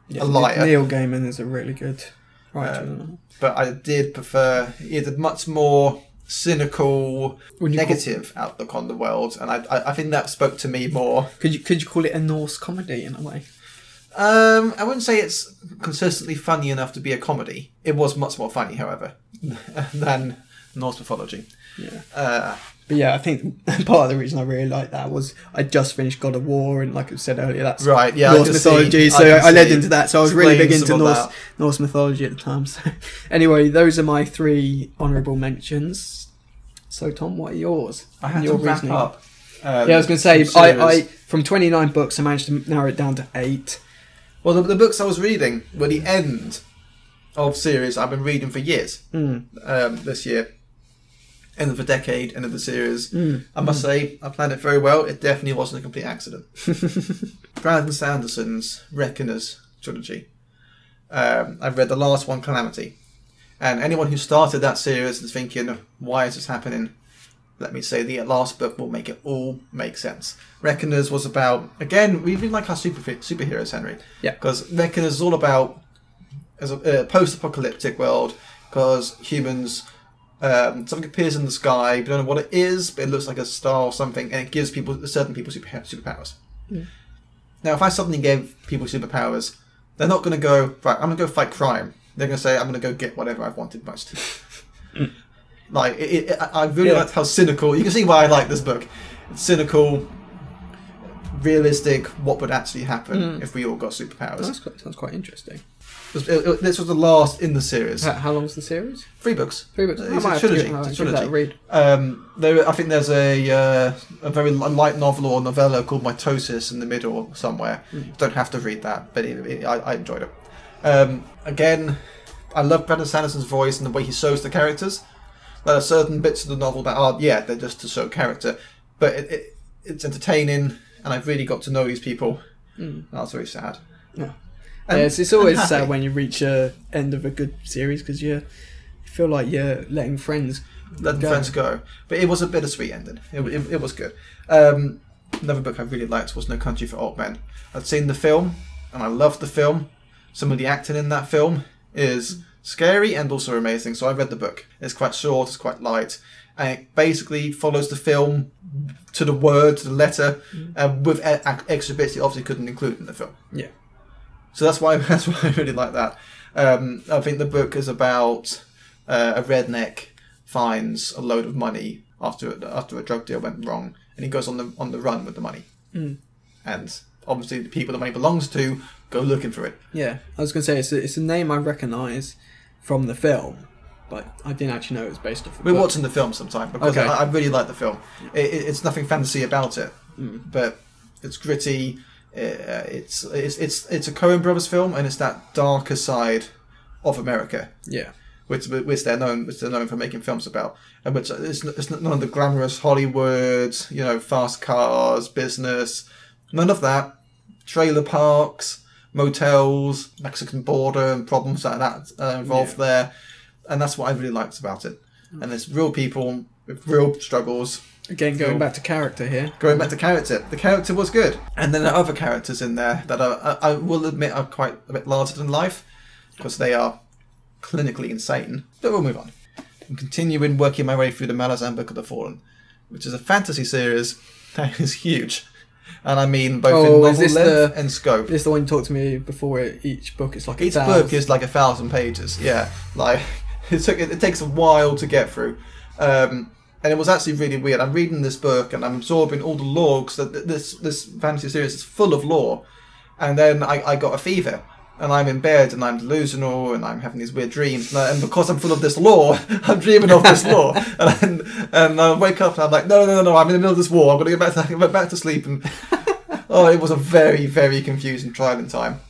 Yeah, a liar. Neil Gaiman is a really good writer. Um, but I did prefer he had a much more cynical, you call- negative outlook on the world, and I, I, I think that spoke to me more. could you could you call it a Norse comedy in a way? Um, I wouldn't say it's consistently funny enough to be a comedy. It was much more funny, however, <laughs> than Norse mythology. Yeah. Uh, But yeah, I think <laughs> part of the reason I really liked that was I just finished God of War, and like I said earlier, that's right, yeah, Norse can mythology. see- so can I, led into that. So I was really big into Norse that. Norse mythology at the time. So <laughs> anyway, those are my three honourable mentions. So Tom, what are yours? I had Your to wrap reasoning. up. Um, Yeah, I was going to say I. I from twenty nine books I managed to narrow it down to eight. well, the, the books I was reading were the end of series I've been reading for years. Mm. Um, this year, end of the decade, end of the series. Mm. I must say, I planned it very well. It definitely wasn't a complete accident. <laughs> Brandon Sanderson's Reckoners trilogy. Um, I've read the last one, Calamity. And anyone who started that series is thinking, why is this happening? Let me say the last book will make it all make sense. Reckoners was about, again, we really like our super, superheroes, Henry. Yeah. Because Reckoners is all about as a, a post-apocalyptic world, because humans um, something appears in the sky. We don't know what it is, but it looks like a star or something, and it gives people certain people super, superpowers. Mm. Now, if I suddenly gave people superpowers, they're not going to go right. I'm going to go fight crime. They're going to say I'm going to go get whatever I've wanted most. <laughs> Like it, it, I I really Yeah. liked how cynical. You can see why I like this book. It's cynical, realistic. What would actually happen Mm. if we all got superpowers? That's quite, sounds quite interesting. It- it- this was the last in the series. How, how long's the series? Three books. Three books. It's I a have to trilogy. It's a give that a trilogy. read. Um, there, I think there's a uh, a very light novel or novella called Mitosis in the middle somewhere. Mm. Don't have to read that, but it, I, I enjoyed it. Um, again, I love Brandon Sanderson's voice and the way he shows the characters. There are certain bits of the novel that are, yeah, they're just to show character, but it, it, it's entertaining, and I've really got to know these people. Mm. That's very sad. Yeah. And- yeah, it's, it's always sad when you reach a end of a good series because you, feel like you're letting friends. Let Go. friends go. But it was a bittersweet ending. It, it, it was good. Um, another book I really liked was No Country for Old Men. I'd seen the film, and I loved the film. Some of the acting in that film is scary and also amazing. So I read the book. It's quite short. It's quite light, and it basically follows the film to the word, to the letter, uh, with e- e- extra bits you obviously couldn't include in the film. Yeah. So that's why <laughs> that's why I really like that. Um, I think the book is about uh, a redneck finds a load of money after after a drug deal went wrong, and he goes on the on the run with the money. And obviously, the people the money belongs to go looking for it. Yeah, I was going to say it's a, it's a name I recognise from the film, but I didn't actually know it was based off. We're book. watching the film sometime because Okay. I, I really like the film. It, it, it's nothing fantasy about it, Mm. but it's gritty. Uh, it's it's it's it's a Coen Brothers film, and it's that darker side of America, Yeah, which which they're known which they're known for making films about, and which it's, it's none of the glamorous Hollywood, you know, fast cars, business, none of that. Trailer parks, motels, Mexican border, and problems like that are involved there, and that's what I really liked about it. And there's real people with real struggles. again going back to character here. Going back to character, the character was good, and then there are other characters in there that are, I, I will admit are quite a bit larger than life because they are clinically insane. But we'll move on. I'm continuing working my way through the Malazan Book of the Fallen, which is a fantasy series that is huge, and I mean both Oh, in novel length the- and scope. This is the one you talked to me before. Each book is like a Each thousand. book is like a thousand pages. Yeah, like <laughs> it took it, it takes a while to get through, um, and it was actually really weird. I'm reading this book and I'm absorbing all the lore because this this fantasy series is full of lore, and then I, I got a fever. And I'm in bed and I'm delusional and I'm having these weird dreams. And, I- and because I'm full of this lore, <laughs> I'm dreaming of this lore. <laughs> And, and I wake up and I'm like, no, no, no, no, I'm in the middle of this war. I'm going to get back to, get back to sleep. And oh, it was a very, very confusing trial trying time.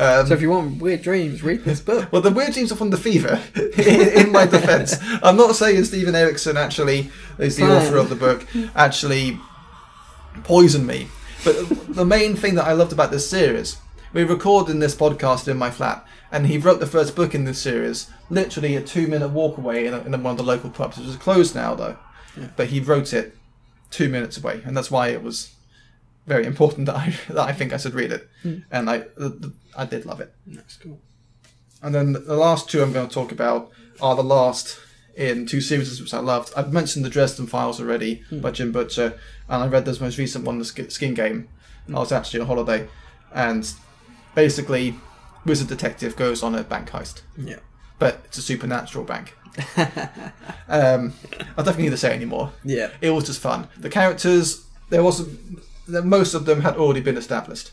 Um, So if you want weird dreams, read this book. well, the weird dreams are from the fever. <laughs> in, in my defence, I'm not saying Steven Erikson actually is the Fine. author of the book actually poisoned me. But the main thing that I loved about this series, we're recording this podcast in my flat, and he wrote the first book in this series, literally a two-minute walk away in, a, in one of the local pubs, which is closed now though. Yeah. But he wrote it two minutes away, and that's why it was very important that I <laughs> that I think I should read it, Mm. and I the, the, I did love it. That's cool. And then the last two I'm going to talk about are the last in two series which I loved. I've mentioned the Dresden Files already by Jim Butcher, and I read this most recent one, the Skin Game. I was actually on holiday, and basically, wizard detective goes on a bank heist, Yeah. but it's a supernatural bank. <laughs> um, I don't need to say anymore. Yeah. It was just fun. The characters, there wasn't. Most of them had already been established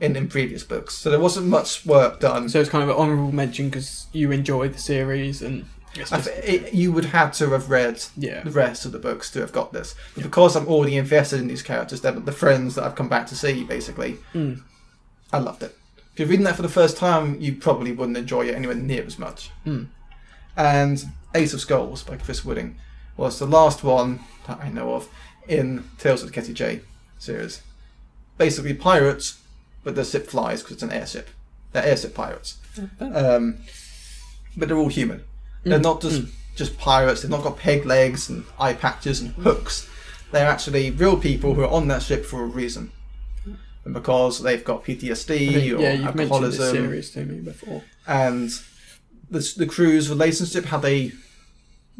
in, in previous books, so there wasn't much work done. So it's kind of an honourable mention because you enjoyed the series and just, it, you would have to have read yeah. the rest of the books to have got this. But because I'm already invested in these characters, they're the friends that I've come back to see, basically, Mm. I loved it. If you're reading that for the first time, you probably wouldn't enjoy it anywhere near as much. Mm. And Ace of Skulls by Chris Wooding was the last one that I know of in Tales of the Ketty Jay series. Basically, pirates, but their ship flies because it's an airship. They're airship pirates. Um, but they're all human. They're Mm, not just just pirates. They've not got peg legs and eye patches and hooks. They're actually real people who are on that ship for a reason, and because they've got think- PTSD or yeah, you've mentioned this alcoholism, series to me before. and the the crew's relationship, how they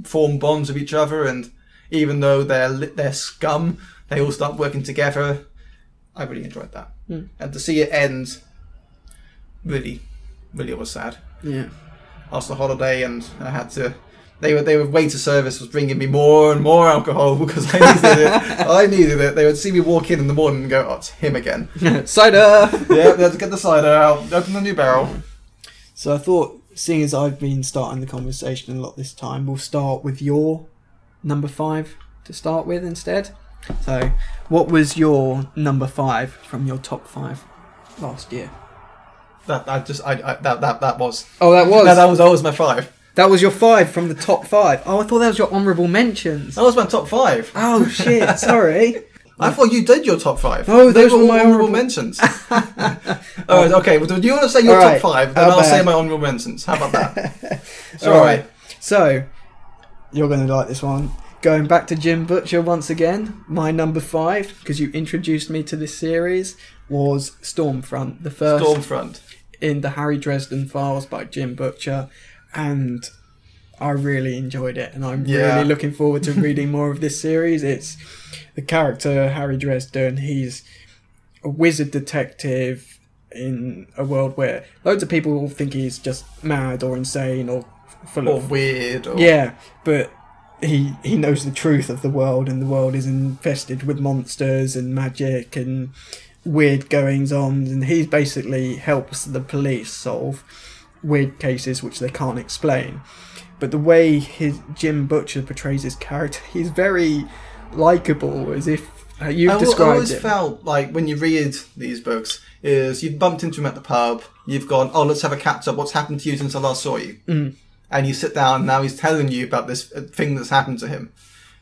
form bonds with each other, and even though they're li- they're scum, they all start working together. I really enjoyed that, Mm. and to see it end, really, really was sad. Yeah. after the holiday, and I had to. They were they were waiter service was bringing me more and more alcohol <laughs> because I needed it. <laughs> I needed it. They would see me walk in in the morning and go, "Oh, it's him again." <laughs> Cider! yeah, they had to get the cider out, open the new barrel. So I thought, seeing as I've been starting the conversation a lot this time, we'll start with your number five to start with instead. So, what was your number five from your top five last year? That I just I, I that that that was Oh, that was no, that was always my five. that was your five from the top five. Oh, I thought that was your honourable mentions. That was my top five. Oh shit! <laughs> Sorry. I thought you did your top five. No, they those were all my honourable mentions. <laughs> all right, okay. Well, do you want to say your right, top five? Then I'll say bad? my honourable mentions. How about that? <laughs> All right. So, you're going to like this one. Going back to Jim Butcher once again, my number five, because you introduced me to this series, was Stormfront, the first Stormfront. in the Harry Dresden Files by Jim Butcher, and I really enjoyed it, and I'm Yeah. really looking forward to reading <laughs> more of this series. It's the character Harry Dresden. He's a wizard detective in a world where loads of people think he's just mad or insane or full Or of weird. Or, yeah, but he he knows the truth of the world, and the world is infested with monsters and magic and weird goings on, and he basically helps the police solve weird cases which they can't explain. But the way his Jim Butcher portrays his character, <laughs> he's very likable, as if uh, you've I described always it. felt like when you read these books, is you've bumped into him at the pub, you've gone, oh, let's have a catch up. What's happened to you since I last saw you? Mm. And you sit down, and now he's telling you about this thing that's happened to him.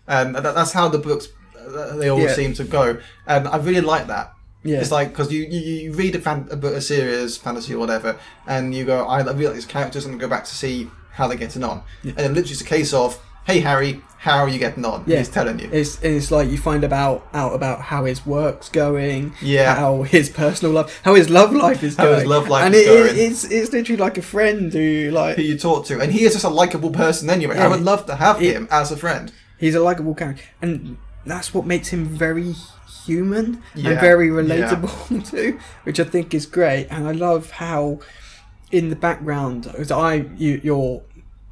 And that, that's how the books uh, they all Yeah. seem to go. And I really like that. Yeah. It's like because you, you you read a, fan, a, book- a series, fantasy or whatever, and you go, I really like these characters, and go back to see how they're getting on. And then literally it's a case of, hey Harry, how are you getting on? Yeah. He's telling you. It's, it's like you find about out about how his work's going, Yeah. how his personal life, how his love life is How going, his love life and is it, going. it's it's literally like a friend who like who you talk to, and he is just a likable person anyway. I would love to have It- him as a friend. he's a likable character, and that's what makes him very human Yeah, and very yeah. relatable <laughs> too, which I think is great. And I love how in the background, as I you, you're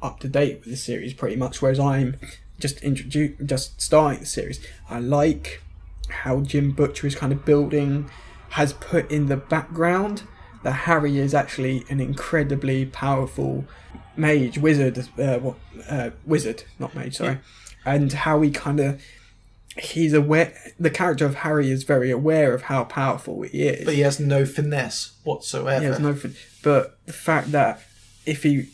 up to date with the series pretty much, whereas I'm just introduce just starting the series. I like how Jim Butcher is kind of building, has put in the background that Harry is actually an incredibly powerful mage, wizard, uh, what, uh, wizard, not mage, sorry, and how he kind of he's aware. The character of Harry is very aware of how powerful he is. But he has no finesse whatsoever. Yeah, there's no fin- but the fact that if he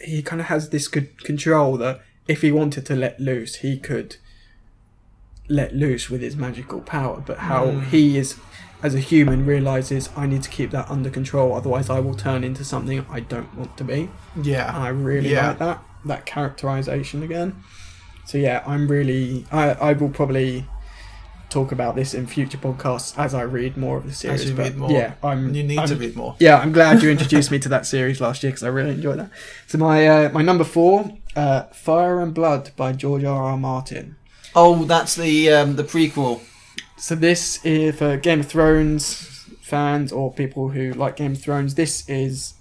he kind of has this good control that if he wanted to let loose, he could let loose with his magical power. But how Mm. he is, as a human, realizes I need to keep that under control, otherwise I will turn into something I don't want to be. And yeah, I really Yeah. like that that characterization again. So yeah, I'm really I I will probably talk about this in future podcasts as I read more of the series. As you but read more. Yeah, I'm. you need I'm, to read more. Yeah, I'm glad you <laughs> introduced me to that series last year because I really enjoyed that. So my uh, my number four, uh, Fire and Blood by George R. R. Martin. Oh, that's the um, the prequel. So this is for Game of Thrones fans or people who like Game of Thrones. This is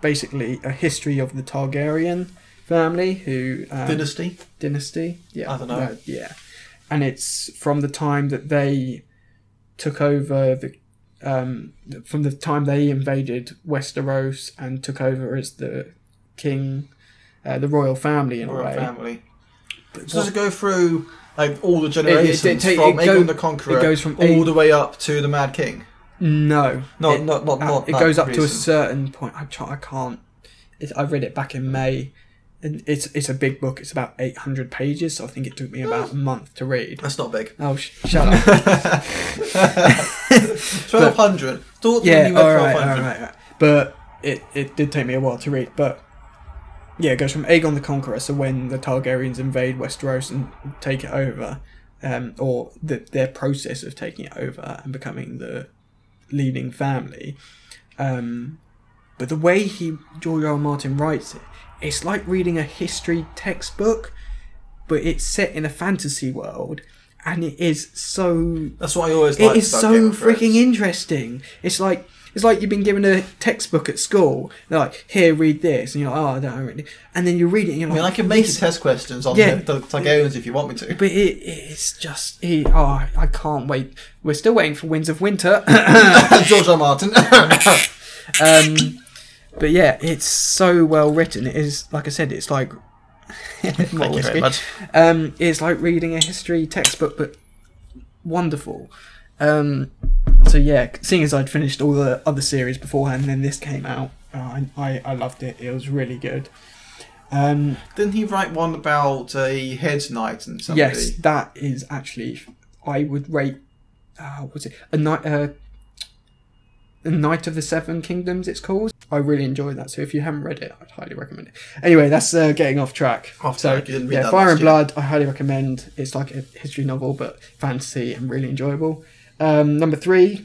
basically a history of the Targaryen family who um, Dynasty. dynasty. Yeah, I don't know. uh, yeah, and it's from the time that they took over the. Um, from the time they invaded Westeros and took over as the king, uh, the royal family in a Royal way. family. But So does it go through like all the generations it from it go- Aegon the Conqueror it goes from all A- the way up to the Mad King? No, No, it, not not uh, not. it goes up to a certain point. I try, I can't. It, I read it back in May, it's it's a big book. It's about eight hundred pages, so I think it took me about a month to read. That's not big. Oh, sh- shut up! <laughs> Twelve hundred. Thought yeah, when you read all right, all right, all right. But it it did take me a while to read. But yeah, it goes from Aegon the Conqueror, so when the Targaryens invade Westeros and take it over, um, or the, their process of taking it over and becoming the leading family. Um, but the way he George R. R. Martin writes it, it's like reading a history textbook, but it's set in a fantasy world, and it is so That's what I always It is so freaking interesting. It's like it's like you've been given a textbook at school. They're like, here, read this, and you're like, oh, I don't really. And then you read it, and you're I like, mean, I can make this- test questions on Yeah. the, Targaryens if you want me to. But it, it's just, it, oh, I can't wait. We're still waiting for Winds of Winter. <laughs> George R. R. Martin. <laughs> um, but yeah, it's so well written. It is, like I said, it's like. <laughs> Thank you very much. Um, it's like reading a history textbook, but wonderful. Um, so yeah, seeing as I'd finished all the other series beforehand, then this came out, uh, I, I loved it. It was really good. Um, Didn't he write one about a head knight and somebody? yes, that is actually I would rate. Uh, what's it? A night. Uh, Knight of the Seven Kingdoms. It's called. I really enjoyed that. So if you haven't read it, I'd highly recommend it. Anyway, that's uh, getting off track. Off so track, you didn't read yeah, Fire and. Blood. I highly recommend. It's like a history novel, but fantasy and really enjoyable. Um, number three,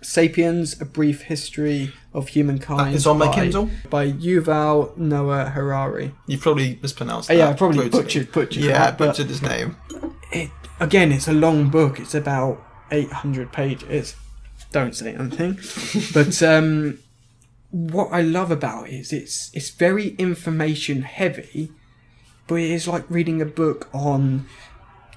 Sapiens: A Brief History of Humankind. It's on my by- Kindle. by Yuval Noah Harari. You probably mispronounced Oh, that. yeah, I probably butchered butchered Yeah, that, but butchered his name. it again. It's a long book. It's about eight hundred pages. Don't say anything. but um, what I love about it is it's it's very information heavy, but it is like reading a book on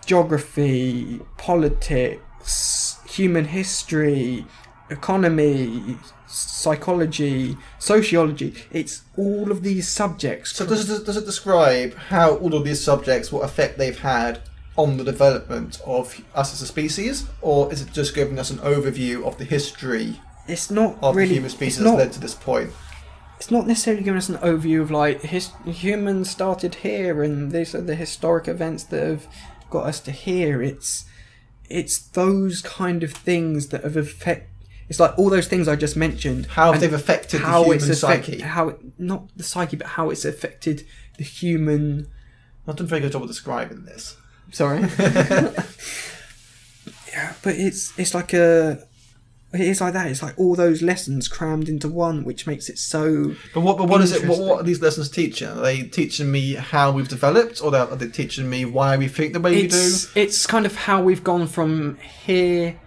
geography, politics, human history, economy, psychology, sociology. It's all of these subjects. So does it, does it describe how all of these subjects, what effect they've had on the development of us as a species, or is it just giving us an overview of the history it's not of really the human species it's that's led to this point? it's not necessarily giving us an overview of like his, humans started here and these are the historic events that have got us to here. It's it's those kind of things that have affected. It's like all those things I just mentioned. How they've affected the how human it's affect- psyche. How it, not the psyche, but how it's affected the human. Not doing a very good job of describing this. Sorry. <laughs> yeah, but it's it's like a. It is like that. It's like all those lessons crammed into one, which makes it so. But what? But what is it? What, what are these lessons teaching? Are they teaching me how we've developed, or are they teaching me why we think the way we do? It's it's kind of how we've gone from here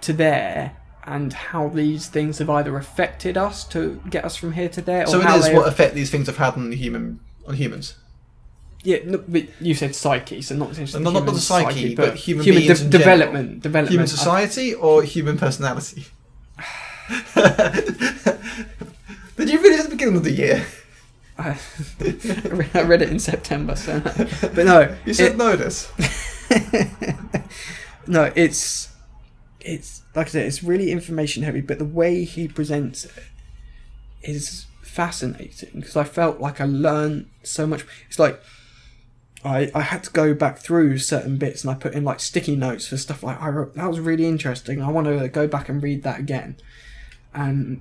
to there, and how these things have either affected us to get us from here to there, or So it how is what have- effect these things have had on the human on humans. Yeah, no, but you said psyche, so not essentially. Not- not- not human the psyche, but human human beings de- development, development. Human society or human personality? <sighs> Did you read it at the beginning of the year? I, <laughs> I read it in September, so but no, You said notice. <laughs> no, it's it's like I said, it's really information heavy, but the way he presents it is fascinating because I felt like I learned so much. It's like I I had to go back through certain bits and I put in like sticky notes for stuff like I wrote. That was really interesting. I want to go back and read that again, and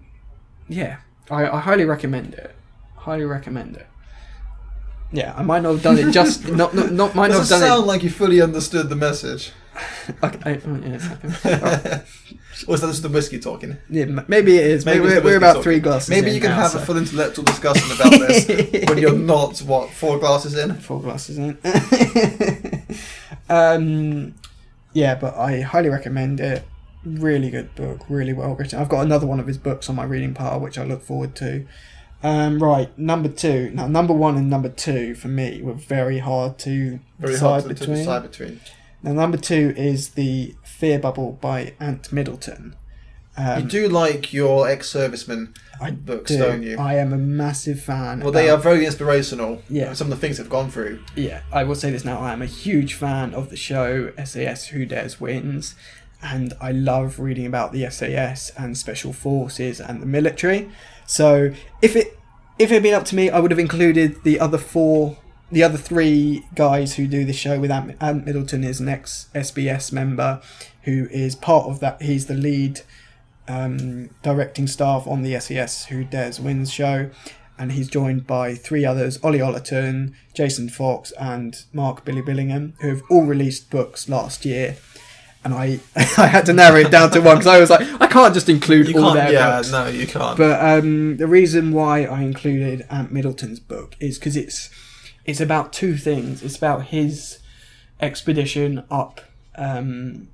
yeah, I, I highly recommend it. Highly recommend it. Yeah, I might not have done it just <laughs> not not, not might not have done it. Done sound like you fully understood the message. it. <laughs> Okay, I- oh, yeah, it's okay. <laughs> Or is that just the whiskey talking? Yeah, m- maybe it is. Maybe, Maybe it's we're, the we're whiskey about talking. three glasses. Maybe in you can now, have so- a full intellectual discussion about this when you're not what four glasses in. four glasses in. um, yeah, but I highly recommend it. Really good book, really well written. I've got another one of his books on my reading pile, which I look forward to. Um, right, number two. Now, number one and number two for me were very hard to Very decide hard to, to between. decide between. Now, number two is the Fear Bubble by Ant Middleton. Um, you do like your ex-serviceman I books, do. don't you? I am a massive fan. well, they are very inspirational. Yeah. Some of the things they've gone through. Yeah, I will say this now. I am a huge fan of the show SAS Who Dares Wins, and I love reading about the SAS and special forces and the military. So if it if it had been up to me, I would have included the other four, the other three guys who do the show. With Ant, Ant Middleton is an ex SBS member who is part of that. He's the lead um, directing staff on the SAS Who Dares Wins show, and he's joined by three others Ollie Ollerton, Jason Fox, and Mark Billy Billingham, who have all released books last year. And I, <laughs> I had to narrow it down to one because I was like, I can't just include You all their Yeah, books. no, you can't. But um, the reason why I included Ant Middleton's book is because it's it's about two things. It's about his expedition up um,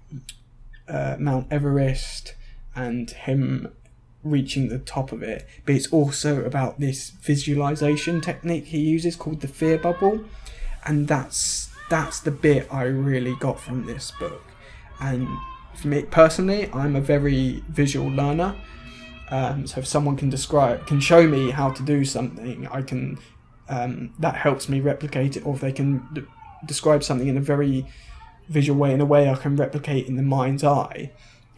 uh, Mount Everest and him reaching the top of it. But it's also about this visualization technique he uses called the fear bubble, and that's that's the bit I really got from this book. And for me personally, I'm a very visual learner. Um, so if someone can describe, can show me how to do something, I can. Um, that helps me replicate it. Or if they can d- describe something in a very visual way, in a way I can replicate in the mind's eye.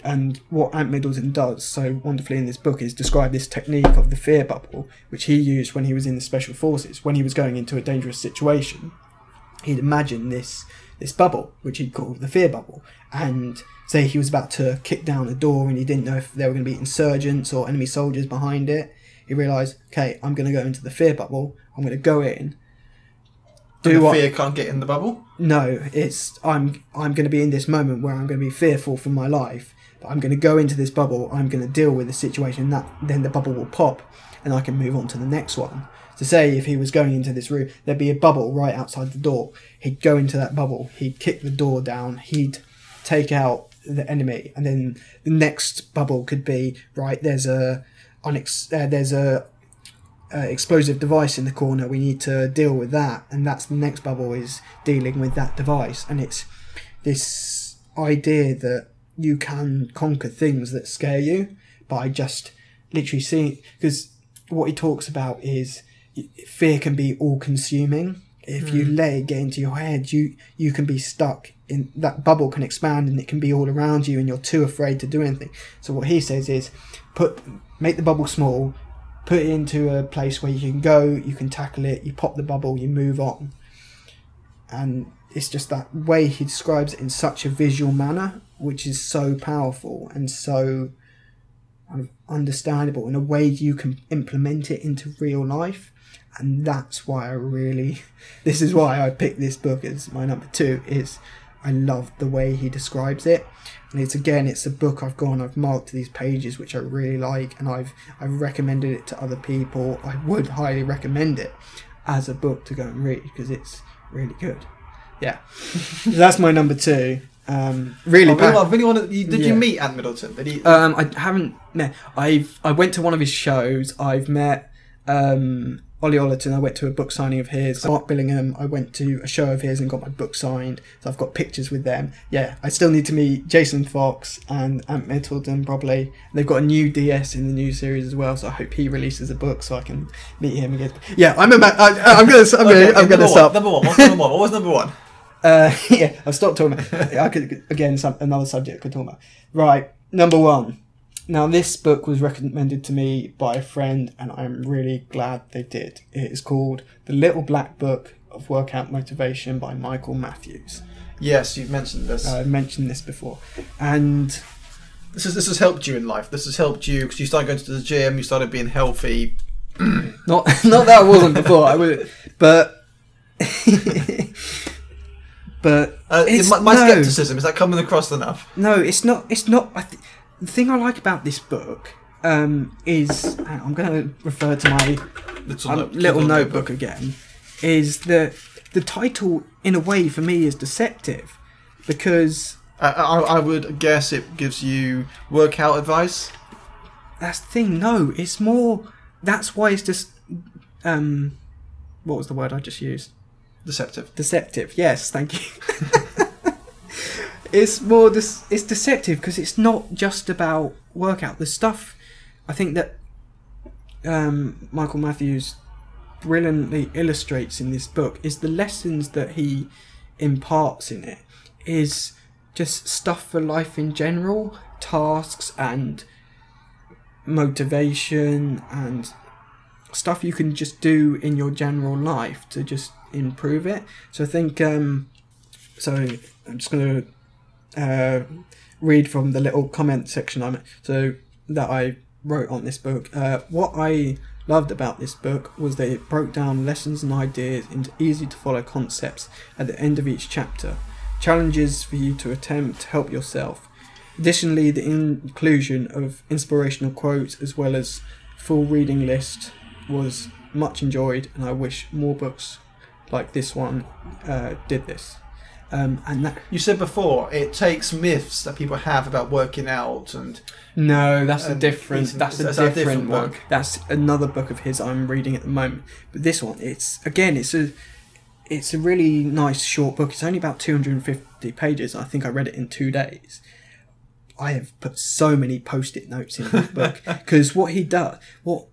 And what Ant Middleton does so wonderfully in this book is describe this technique of the fear bubble, which he used when he was in the special forces. When he was going into a dangerous situation, he'd imagine this this bubble, which he'd call the fear bubble, and say he was about to kick down a door and he didn't know if there were going to be insurgents or enemy soldiers behind it. He realised, okay, I'm going to go into the fear bubble. I'm going to go in. do Do the what? fear can't get in the bubble. No, it's I'm I'm going to be in this moment where I'm going to be fearful for my life. But I'm going to go into this bubble. I'm going to deal with the situation. And that then the bubble will pop, and I can move on to the next one. To say if he was going into this room, there'd be a bubble right outside the door. He'd go into that bubble. He'd kick the door down. He'd take out the enemy, and then the next bubble could be right. There's a unex- uh, there's a uh, explosive device in the corner. We need to deal with that, and that's the next bubble is dealing with that device, and it's this idea that you can conquer things that scare you by just literally seeing because what he talks about is fear can be all consuming if you hmm. let it get into your head you you can be stuck in that bubble can expand and it can be all around you and you're too afraid to do anything. So what he says is put make the bubble small put it into a place where you can go you can tackle it you pop the bubble you move on. And it's just that way he describes it in such a visual manner which is so powerful and so understandable in a way you can implement it into real life and that's why i really <laughs> this is why i picked this book as my number two is i love the way he describes it and it's again it's a book i've gone i've marked these pages which i really like and i've i've recommended it to other people i would highly recommend it as a book to go and read because it's really good yeah <laughs> that's my number two um really I really, pa- I really want. You, did Yeah. you meet Ant Middleton? Did he? um, I haven't met. I've I went to one of his shows. I've met um, Ollie Ollerton. I went to a book signing of his. Mark Billingham. I went to a show of his and got my book signed. So I've got pictures with them. Yeah, I still need to meet Jason Fox and Ant Middleton probably. They've got a new DS in the new series as well. So I hope he releases a book so I can meet him again. Yeah, I'm about. I, I'm gonna. I'm gonna. okay, I'm gonna one, stop. Number one. What's number one? What was number one? <laughs> Uh, <laughs> yeah, I've stopped talking about. I could again some another subject I could talk about. Right, number one. Now this book was recommended to me by a friend, and I'm really glad they did. It is called The Little Black Book of Workout Motivation by Michael Matthews. Yes, you've mentioned this. I've mentioned this before, and this is this has helped you in life. This has helped you because you started going to the gym. You started being healthy. <clears throat> not <laughs> not that I wasn't before. I would, but <laughs> but Uh, my my no. skepticism is that coming across enough? No, it's not. It's not. I th- the thing I like about this book um, is on, I'm going to refer to my Little, um, note- little notebook again. Is that the title, in a way, for me, is deceptive because I, I, I would guess it gives you workout advice. that's the thing. No, it's more. That's why it's just. Um, what was the word I just used? Deceptive. Deceptive. Yes, thank you. <laughs> it's more. This. It's deceptive because it's not just about workout. The stuff. I think that um, Michael Matthews brilliantly illustrates in this book is the lessons that he imparts in it is just stuff for life in general, tasks and motivation and stuff you can just do in your general life to just improve it. So I think um so I'm just gonna uh read from the little comment section I'm so that I wrote on this book. Uh what I loved about this book was that it broke down lessons and ideas into easy to follow concepts at the end of each chapter. Challenges for you to attempt to help yourself. Additionally, the inclusion of inspirational quotes as well as full reading list was much enjoyed, and I wish more books like this one uh, did this. Um, and that You said before it takes myths that people have about working out and no, that's a different. That's a that's a different, different one. book. That's another book of his I'm reading at the moment. But this one, it's again, it's a, it's a really nice short book. It's only about 250 pages. I think I read it in two days. I have put so many post-it notes in this book <laughs> because what he does, what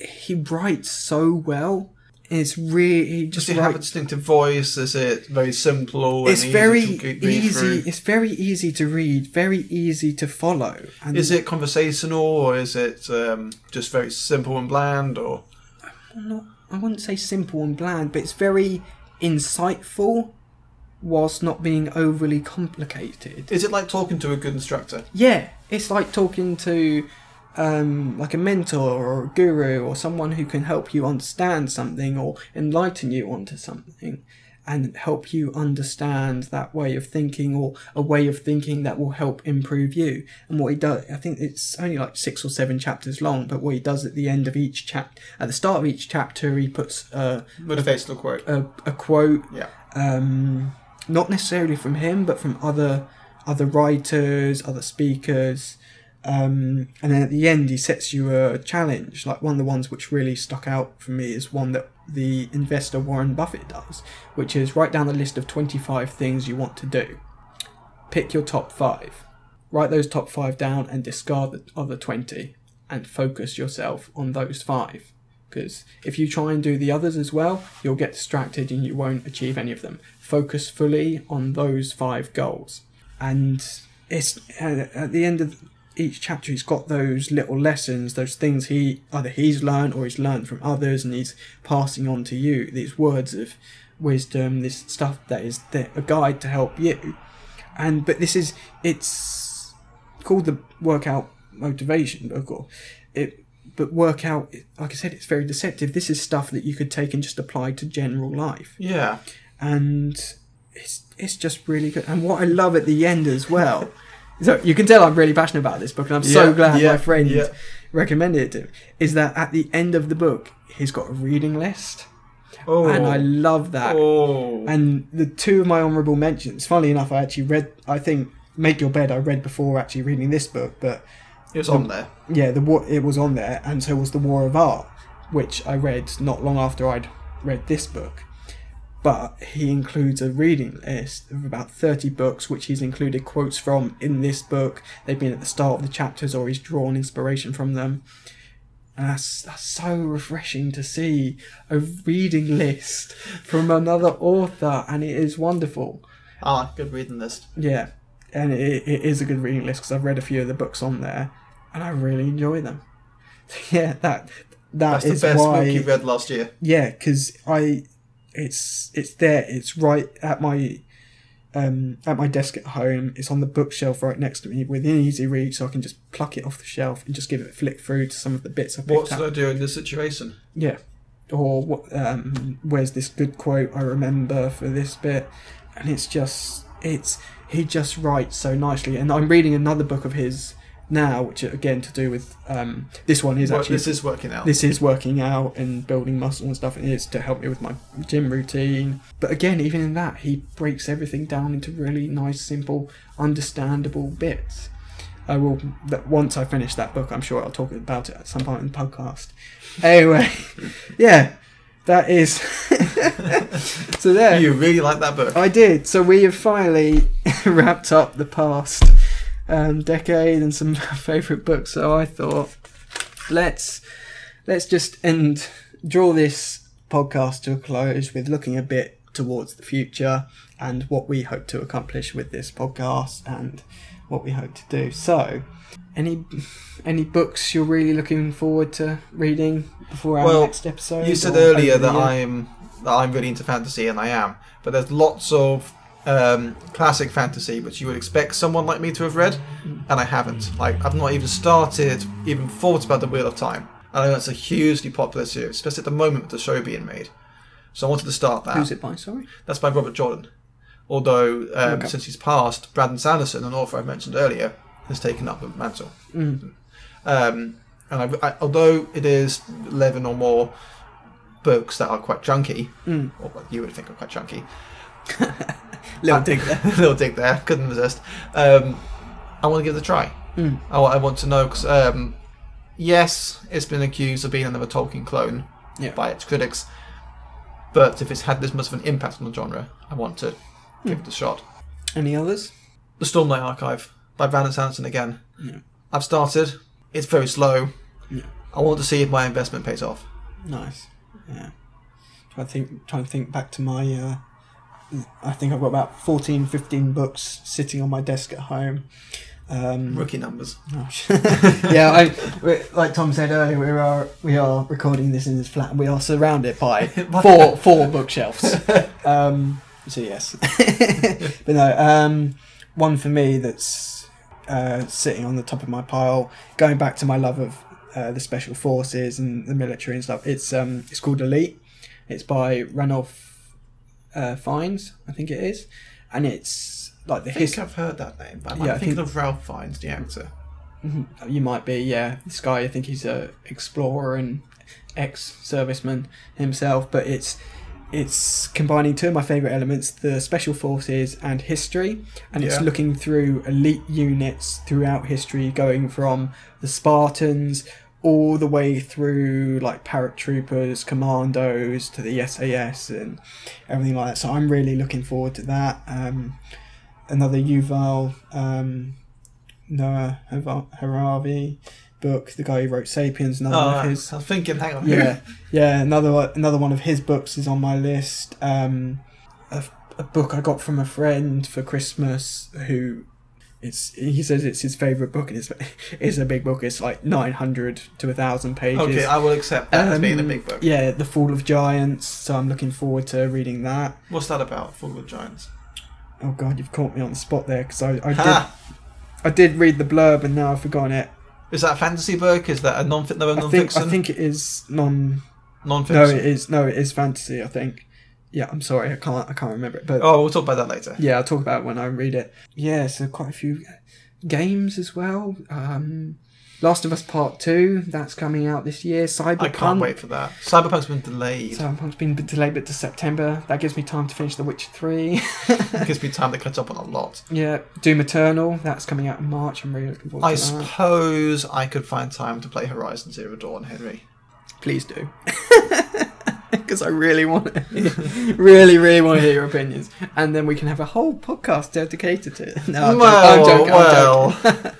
he writes so well. It's really he does just it have a distinctive voice? Is it very simple? it's easy very easy. It's very easy to read, very easy to follow. And Is it conversational or is it um, just very simple and bland? Or not? I wouldn't say simple and bland, but it's very insightful, whilst not being overly complicated. is it like talking to a good instructor? Yeah, it's like talking to um, like a mentor or a guru or someone who can help you understand something or enlighten you onto something and help you understand that way of thinking or a way of thinking that will help improve you. And what he does, I think it's only like six or seven chapters long, but what he does at the end of each chapter, at the start of each chapter, he puts a, Motivational quote. a, a quote Yeah. um, not necessarily from him, but from other other writers, other speakers, Um, and then at the end, he sets you a challenge. Like one of the ones which really stuck out for me is one that the investor Warren Buffett does, which is write down the list of 25 things you want to do. Pick your top five. Write those top five down and discard the other 20 and focus yourself on those five. Because if you try and do the others as well, you'll get distracted and you won't achieve any of them. Focus fully on those five goals. And it's uh, at the end of each chapter, he's got those little lessons, those things he either he's learned or he's learned from others, and he's passing on to you these words of wisdom, this stuff that is there, a guide to help you. And but this is it's called the workout motivation book, or it. But workout, like I said, it's very deceptive. This is stuff that you could take and just apply to general life Yeah. and it's it's just really good. And what I love at the end as well, so you can tell I'm really passionate about this book, and I'm so Yeah, glad yeah, my friend yeah. recommended it to me. Is that at the end of the book, he's got a reading list, Oh. and I oh. love that. Oh. And the two of my honourable mentions, funnily enough, I actually read. I think Make Your Bed I read before actually reading this book, but it was on there. yeah, the war it was on there, and so was the War of Art, which I read not long after I'd read this book. But he includes a reading list of about thirty books, which he's included quotes from in this book. They've been at the start of the chapters, or he's drawn inspiration from them. And that's, that's so refreshing to see a reading list from another author, and it is wonderful. ah good reading list. Yeah, and it, it is a good reading list because I've read a few of the books on there, and I really enjoy them. <laughs> yeah, that that That's is the best why. book you read last year. Yeah, because I, it's it's there. It's right at my, um, at my desk at home. It's on the bookshelf right next to me within easy reach, so I can just pluck it off the shelf and just give it a flick through to some of the bits I picked What should I do in this situation? Yeah. Or what? Um, where's this good quote I remember for this bit? And it's just, it's he just writes so nicely. And I'm reading another book of his now, which again to do with um, this one is actually this is working out. this is working out and building muscle and stuff. And it's to help me with my gym routine. But again, even in that, he breaks everything down into really nice, simple, understandable bits. I will. That once I finish that book, I'm sure I'll talk about it at some point in the podcast. Anyway, <laughs> yeah, that is. <laughs> so there, You really like that book. I did. So we have finally <laughs> wrapped up the past um, decade and some <laughs> favourite books. So I thought, let's let's just end draw this podcast to a close with looking a bit towards the future and what we hope to accomplish with this podcast and what we hope to do. So, any any books you're really looking forward to reading before our Well, next episode? You said earlier that? I'm that I'm really into fantasy, and I am. But there's lots of um, classic fantasy which you would expect someone like me to have read, and I haven't. Like I've not even started, even thought about the Wheel of Time. I know that's a hugely popular series, especially at the moment with the show being made. So I wanted to start that. Who's it by? Sorry. That's by Robert Jordan. Although um, Okay. since he's passed, Brandon Sanderson, an author I mentioned earlier, has taken up the mantle. Mm. Um, and I, I, although it is eleven or more books that are quite chunky, Mm. or what you would think are quite chunky, Little dig <laughs> there. little dig there, couldn't resist. Um, I want to give it a try. Mm. I, I want to know because um, yes, it's been accused of being another Tolkien clone Yeah. by its critics, but if it's had this much of an impact on the genre, I want to give it a shot. Any others? The Stormlight Archive by Brandon Sanderson again. Yeah. I've started. It's very slow. Yeah. I want to see if my investment pays off. Nice. Yeah. Trying to think. Trying to think back to my. Uh, I think I've got about 14, 15 books sitting on my desk at home. Um, Rookie numbers. oh, <laughs> yeah, I, we- like Tom said earlier, we are we are recording this in this flat, and we are surrounded by <laughs> four four bookshelves. <laughs> Um, so yes, but no. Um, one for me that's uh, sitting on the top of my pile, going back to my love of uh, the special forces and the military and stuff. It's um, it's called Elite. It's by Ranulph uh, Fiennes, I think it is, and it's like the I think history. I've heard that name, but I'm Yeah, I thinking think- of Ralph Fiennes, the actor. Mhm. You might be, yeah. This guy, I think he's a explorer and ex-serviceman himself. But it's it's combining two of my favourite elements the special forces and history and it's looking through elite units throughout history going from the spartans all the way through like paratroopers commandos to the sas and everything like that so i'm really looking forward to that um, another yuval um, noah harari book the guy who wrote sapiens another Oh, one of his I was thinking, hang on. yeah, <laughs> yeah. Another another one of his books is on my list. Um, a, a book I got from a friend for Christmas who. It's he says it's his favorite book and it's <laughs> it's a big book. It's like nine hundred to a thousand pages. Okay, I will accept that as being a Um, big book. Yeah, The Fall of Giants. So I'm looking forward to reading that. What's that about? fall of Giants. Oh God, you've caught me on the spot there because I, I did I did read the blurb and now I've forgotten it. Is that a fantasy book? Is that a non-fiction no, I think non-fiction? I think it is non. non-fiction. No, it is no, it is fantasy. I think. Yeah, I'm sorry, I can't I can't remember it, but Oh, we'll talk about that later. Yeah, I'll talk about it when I read it. Yeah, so quite a few games as well. Um, Last of Us Part Two, that's coming out this year. Cyberpunk. I can't wait for that. Cyberpunk's been delayed. Cyberpunk's been delayed but to September. That gives me time to finish The Witcher Three. It gives me <laughs> time to catch up on a lot. yeah, Doom Eternal, that's coming out in March. I'm really looking forward I to that. suppose I could find time to play Horizon Zero Dawn, Henry. Please do. <laughs> <laughs> Because I really want to, <laughs> really, really want to hear your opinions, and then we can have a whole podcast dedicated to it. <laughs> No, I'm well, joking. I'm joking. I'm joking.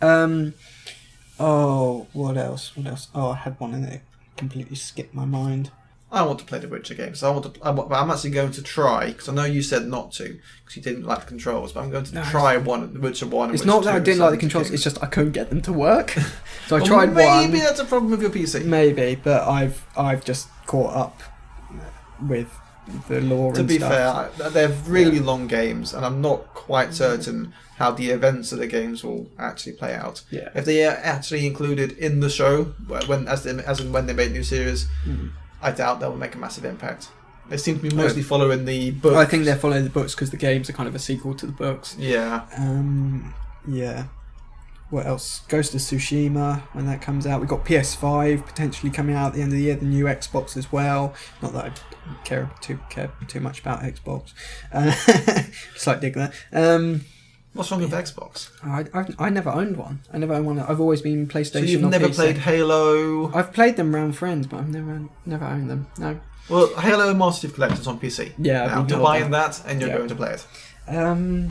Um. Oh, what else? What else? Oh, I had one and it completely skipped my mind. I want to play the Witcher games. I want to. I I'm actually going to try because I know you said not to because you didn't like the controls. But I'm going to No, try one, The Witcher One. and It's Witcher not that I didn't like the controls. It's just I couldn't get them to work. so I Well, tried Maybe one, that's a problem with your PC. maybe, but I've I've just caught up with the lore. To and be stuff. fair, they're really long games, and I'm not quite certain how the events of the games will actually play out. Yeah. If they are actually included in the show, when as they, as in when they make new series, Mm. I doubt they'll make a massive impact. They seem to be mostly following the book. I think they're following the books because the games are kind of a sequel to the books. Yeah, Um, yeah. What else? Ghost of Tsushima when that comes out. We've got PS5 potentially coming out at the end of the year. The new Xbox as well. Not that I care too care too much about Xbox. Uh, slight dig there. Um, what's wrong with Xbox? I, I've, I never owned one. I never owned one. I've always been PlayStation. So you've or never PC. played Halo? I've played them around friends, but I've never never owned them. No. Well, Halo Master Chief Collector's on PC. Yeah, now, you're buying that, and you're Yeah. going to play it. Um,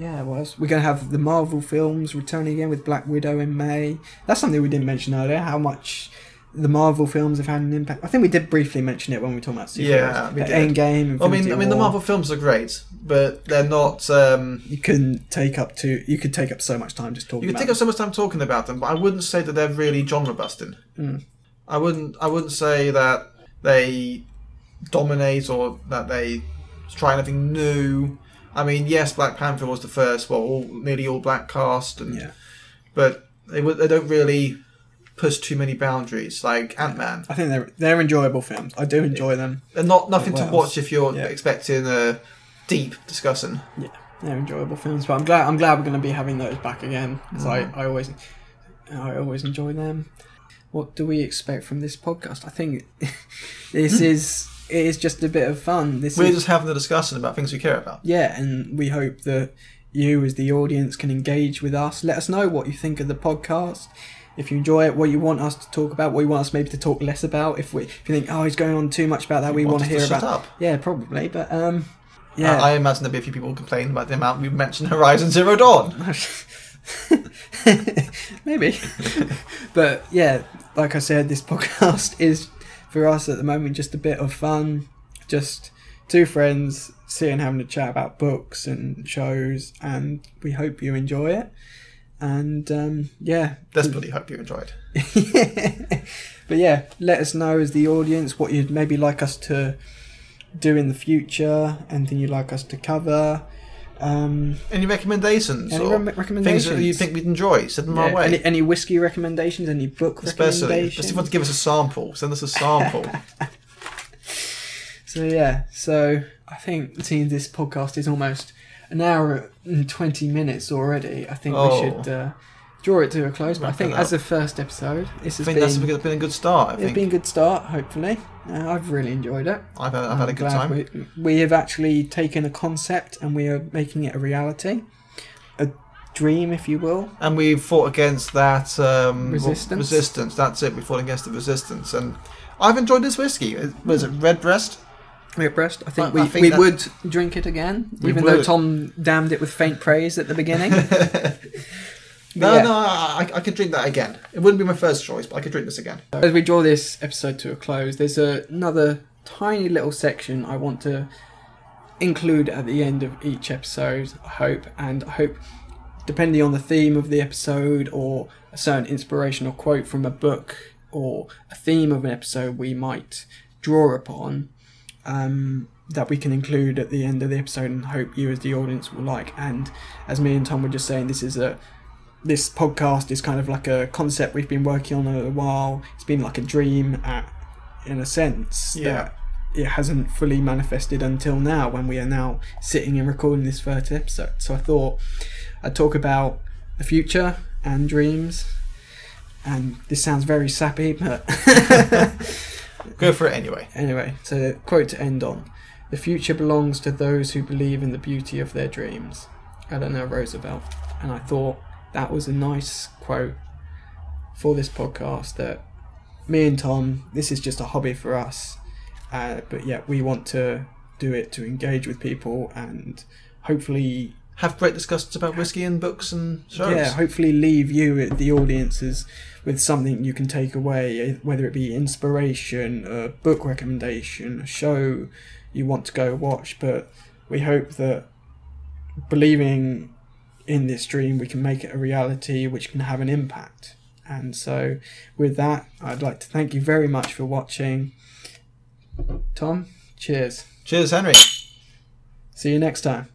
yeah, what else? We're going to have the Marvel films returning again with Black Widow in May. That's something we didn't mention earlier. How much the Marvel films have had an impact. I think we did briefly mention it when we were talking about superheroes. Yeah, we The did. Endgame. I mean, Infinity I mean, the Marvel films are great, but they're not. Um, You couldn't take up to. You could take up so much time just talking you can about. take up so much time talking about them, but I wouldn't say that they're really genre busting. Mm. I wouldn't. I wouldn't say that they dominate or that they try anything new. I mean, yes, Black Panther was the first, well, all, nearly all black cast, and Yeah. but they they don't really push too many boundaries like Ant Man. I think they're they're enjoyable films. I do enjoy them. They're not nothing to watch if you're Yeah. expecting a deep discussion. Yeah, they're enjoyable films. But I'm glad I'm glad we're going to be having those back again because Mhm. I, I always I always enjoy them. What do we expect from this podcast? I think <laughs> this is it is just a bit of fun. This We're is just having a discussion about things we care about. yeah, and we hope that you as the audience can engage with us. Let us know what you think of the podcast. If you enjoy it, what you want us to talk about, what you want us maybe to talk less about. If we, if you think, oh, he's going on too much about that, we want to us hear shut about. up. Yeah, probably, but um, Yeah. yeah. I imagine there'll be a few people complain about the amount we mentioned <laughs> Horizon Zero Dawn. <laughs> Maybe. <laughs> but yeah, like I said, this podcast is for us at the moment just a bit of fun. Just two friends sitting having a chat about books and shows, and we hope you enjoy it. And um, yeah, Desperately hope you enjoyed. <laughs> but yeah, let us know as the audience what you'd maybe like us to do in the future, anything you'd like us to cover. Um, Any recommendations any or rem- things that you think we'd enjoy? Send them our way. Any, any whiskey recommendations? Any book Especially, recommendations? especially if you want to give us a sample. Send us a sample. <laughs> So yeah, so I think seeing this podcast is almost an hour and twenty minutes already. I think Oh. we should uh, draw it to a close. But I think as a first episode, this I has think been that's been been a good start. I it's think been a good start. Hopefully, uh, I've really enjoyed it. I've had, I've had a good time. We, we have actually taken a concept and we are making it a reality, a dream, if you will. And we fought against that um, Resistance. Resistance. That's it. We fought against the resistance, and I've enjoyed this whiskey. Is- Was it Redbreast? Redbreast. I think I- we, I think we that- would drink it again, even though. Tom damned it with faint praise at the beginning. <laughs> <laughs> no, yeah. no, I, I could drink that again. It wouldn't be my first choice, but I could drink this again. As we draw this episode to a close, there's a, another tiny little section I want to include at the end of each episode, I hope. And I hope, depending on the theme of the episode or a certain inspirational quote from a book or a theme of an episode we might draw upon, um, that we can include at the end of the episode and hope you as the audience will like. And as me and Tom were just saying, this is a this podcast is kind of like a concept we've been working on a while. It's been like a dream, at, in a sense. Yeah. That it hasn't fully manifested until now, when we are now sitting and recording this first episode. So I thought I'd talk about the future and dreams. And this sounds very sappy, but <laughs> Go for it anyway. anyway. So the quote to end on: "The future belongs to those who believe in the beauty of their dreams." Eleanor Roosevelt. And I thought that was a nice quote for this podcast that me and Tom, this is just a hobby for us. Uh, but yeah, we want to do it to engage with people and hopefully, Have great discussions about whiskey and books and shows. yeah, hopefully leave you, the audiences, with something you can take away, whether it be inspiration, a book recommendation, a show you want to go watch. But we hope that believing in this dream, we can make it a reality which can have an impact. And so, with that, I'd like to thank you very much for watching. Tom, cheers. Cheers, Henry. See you next time.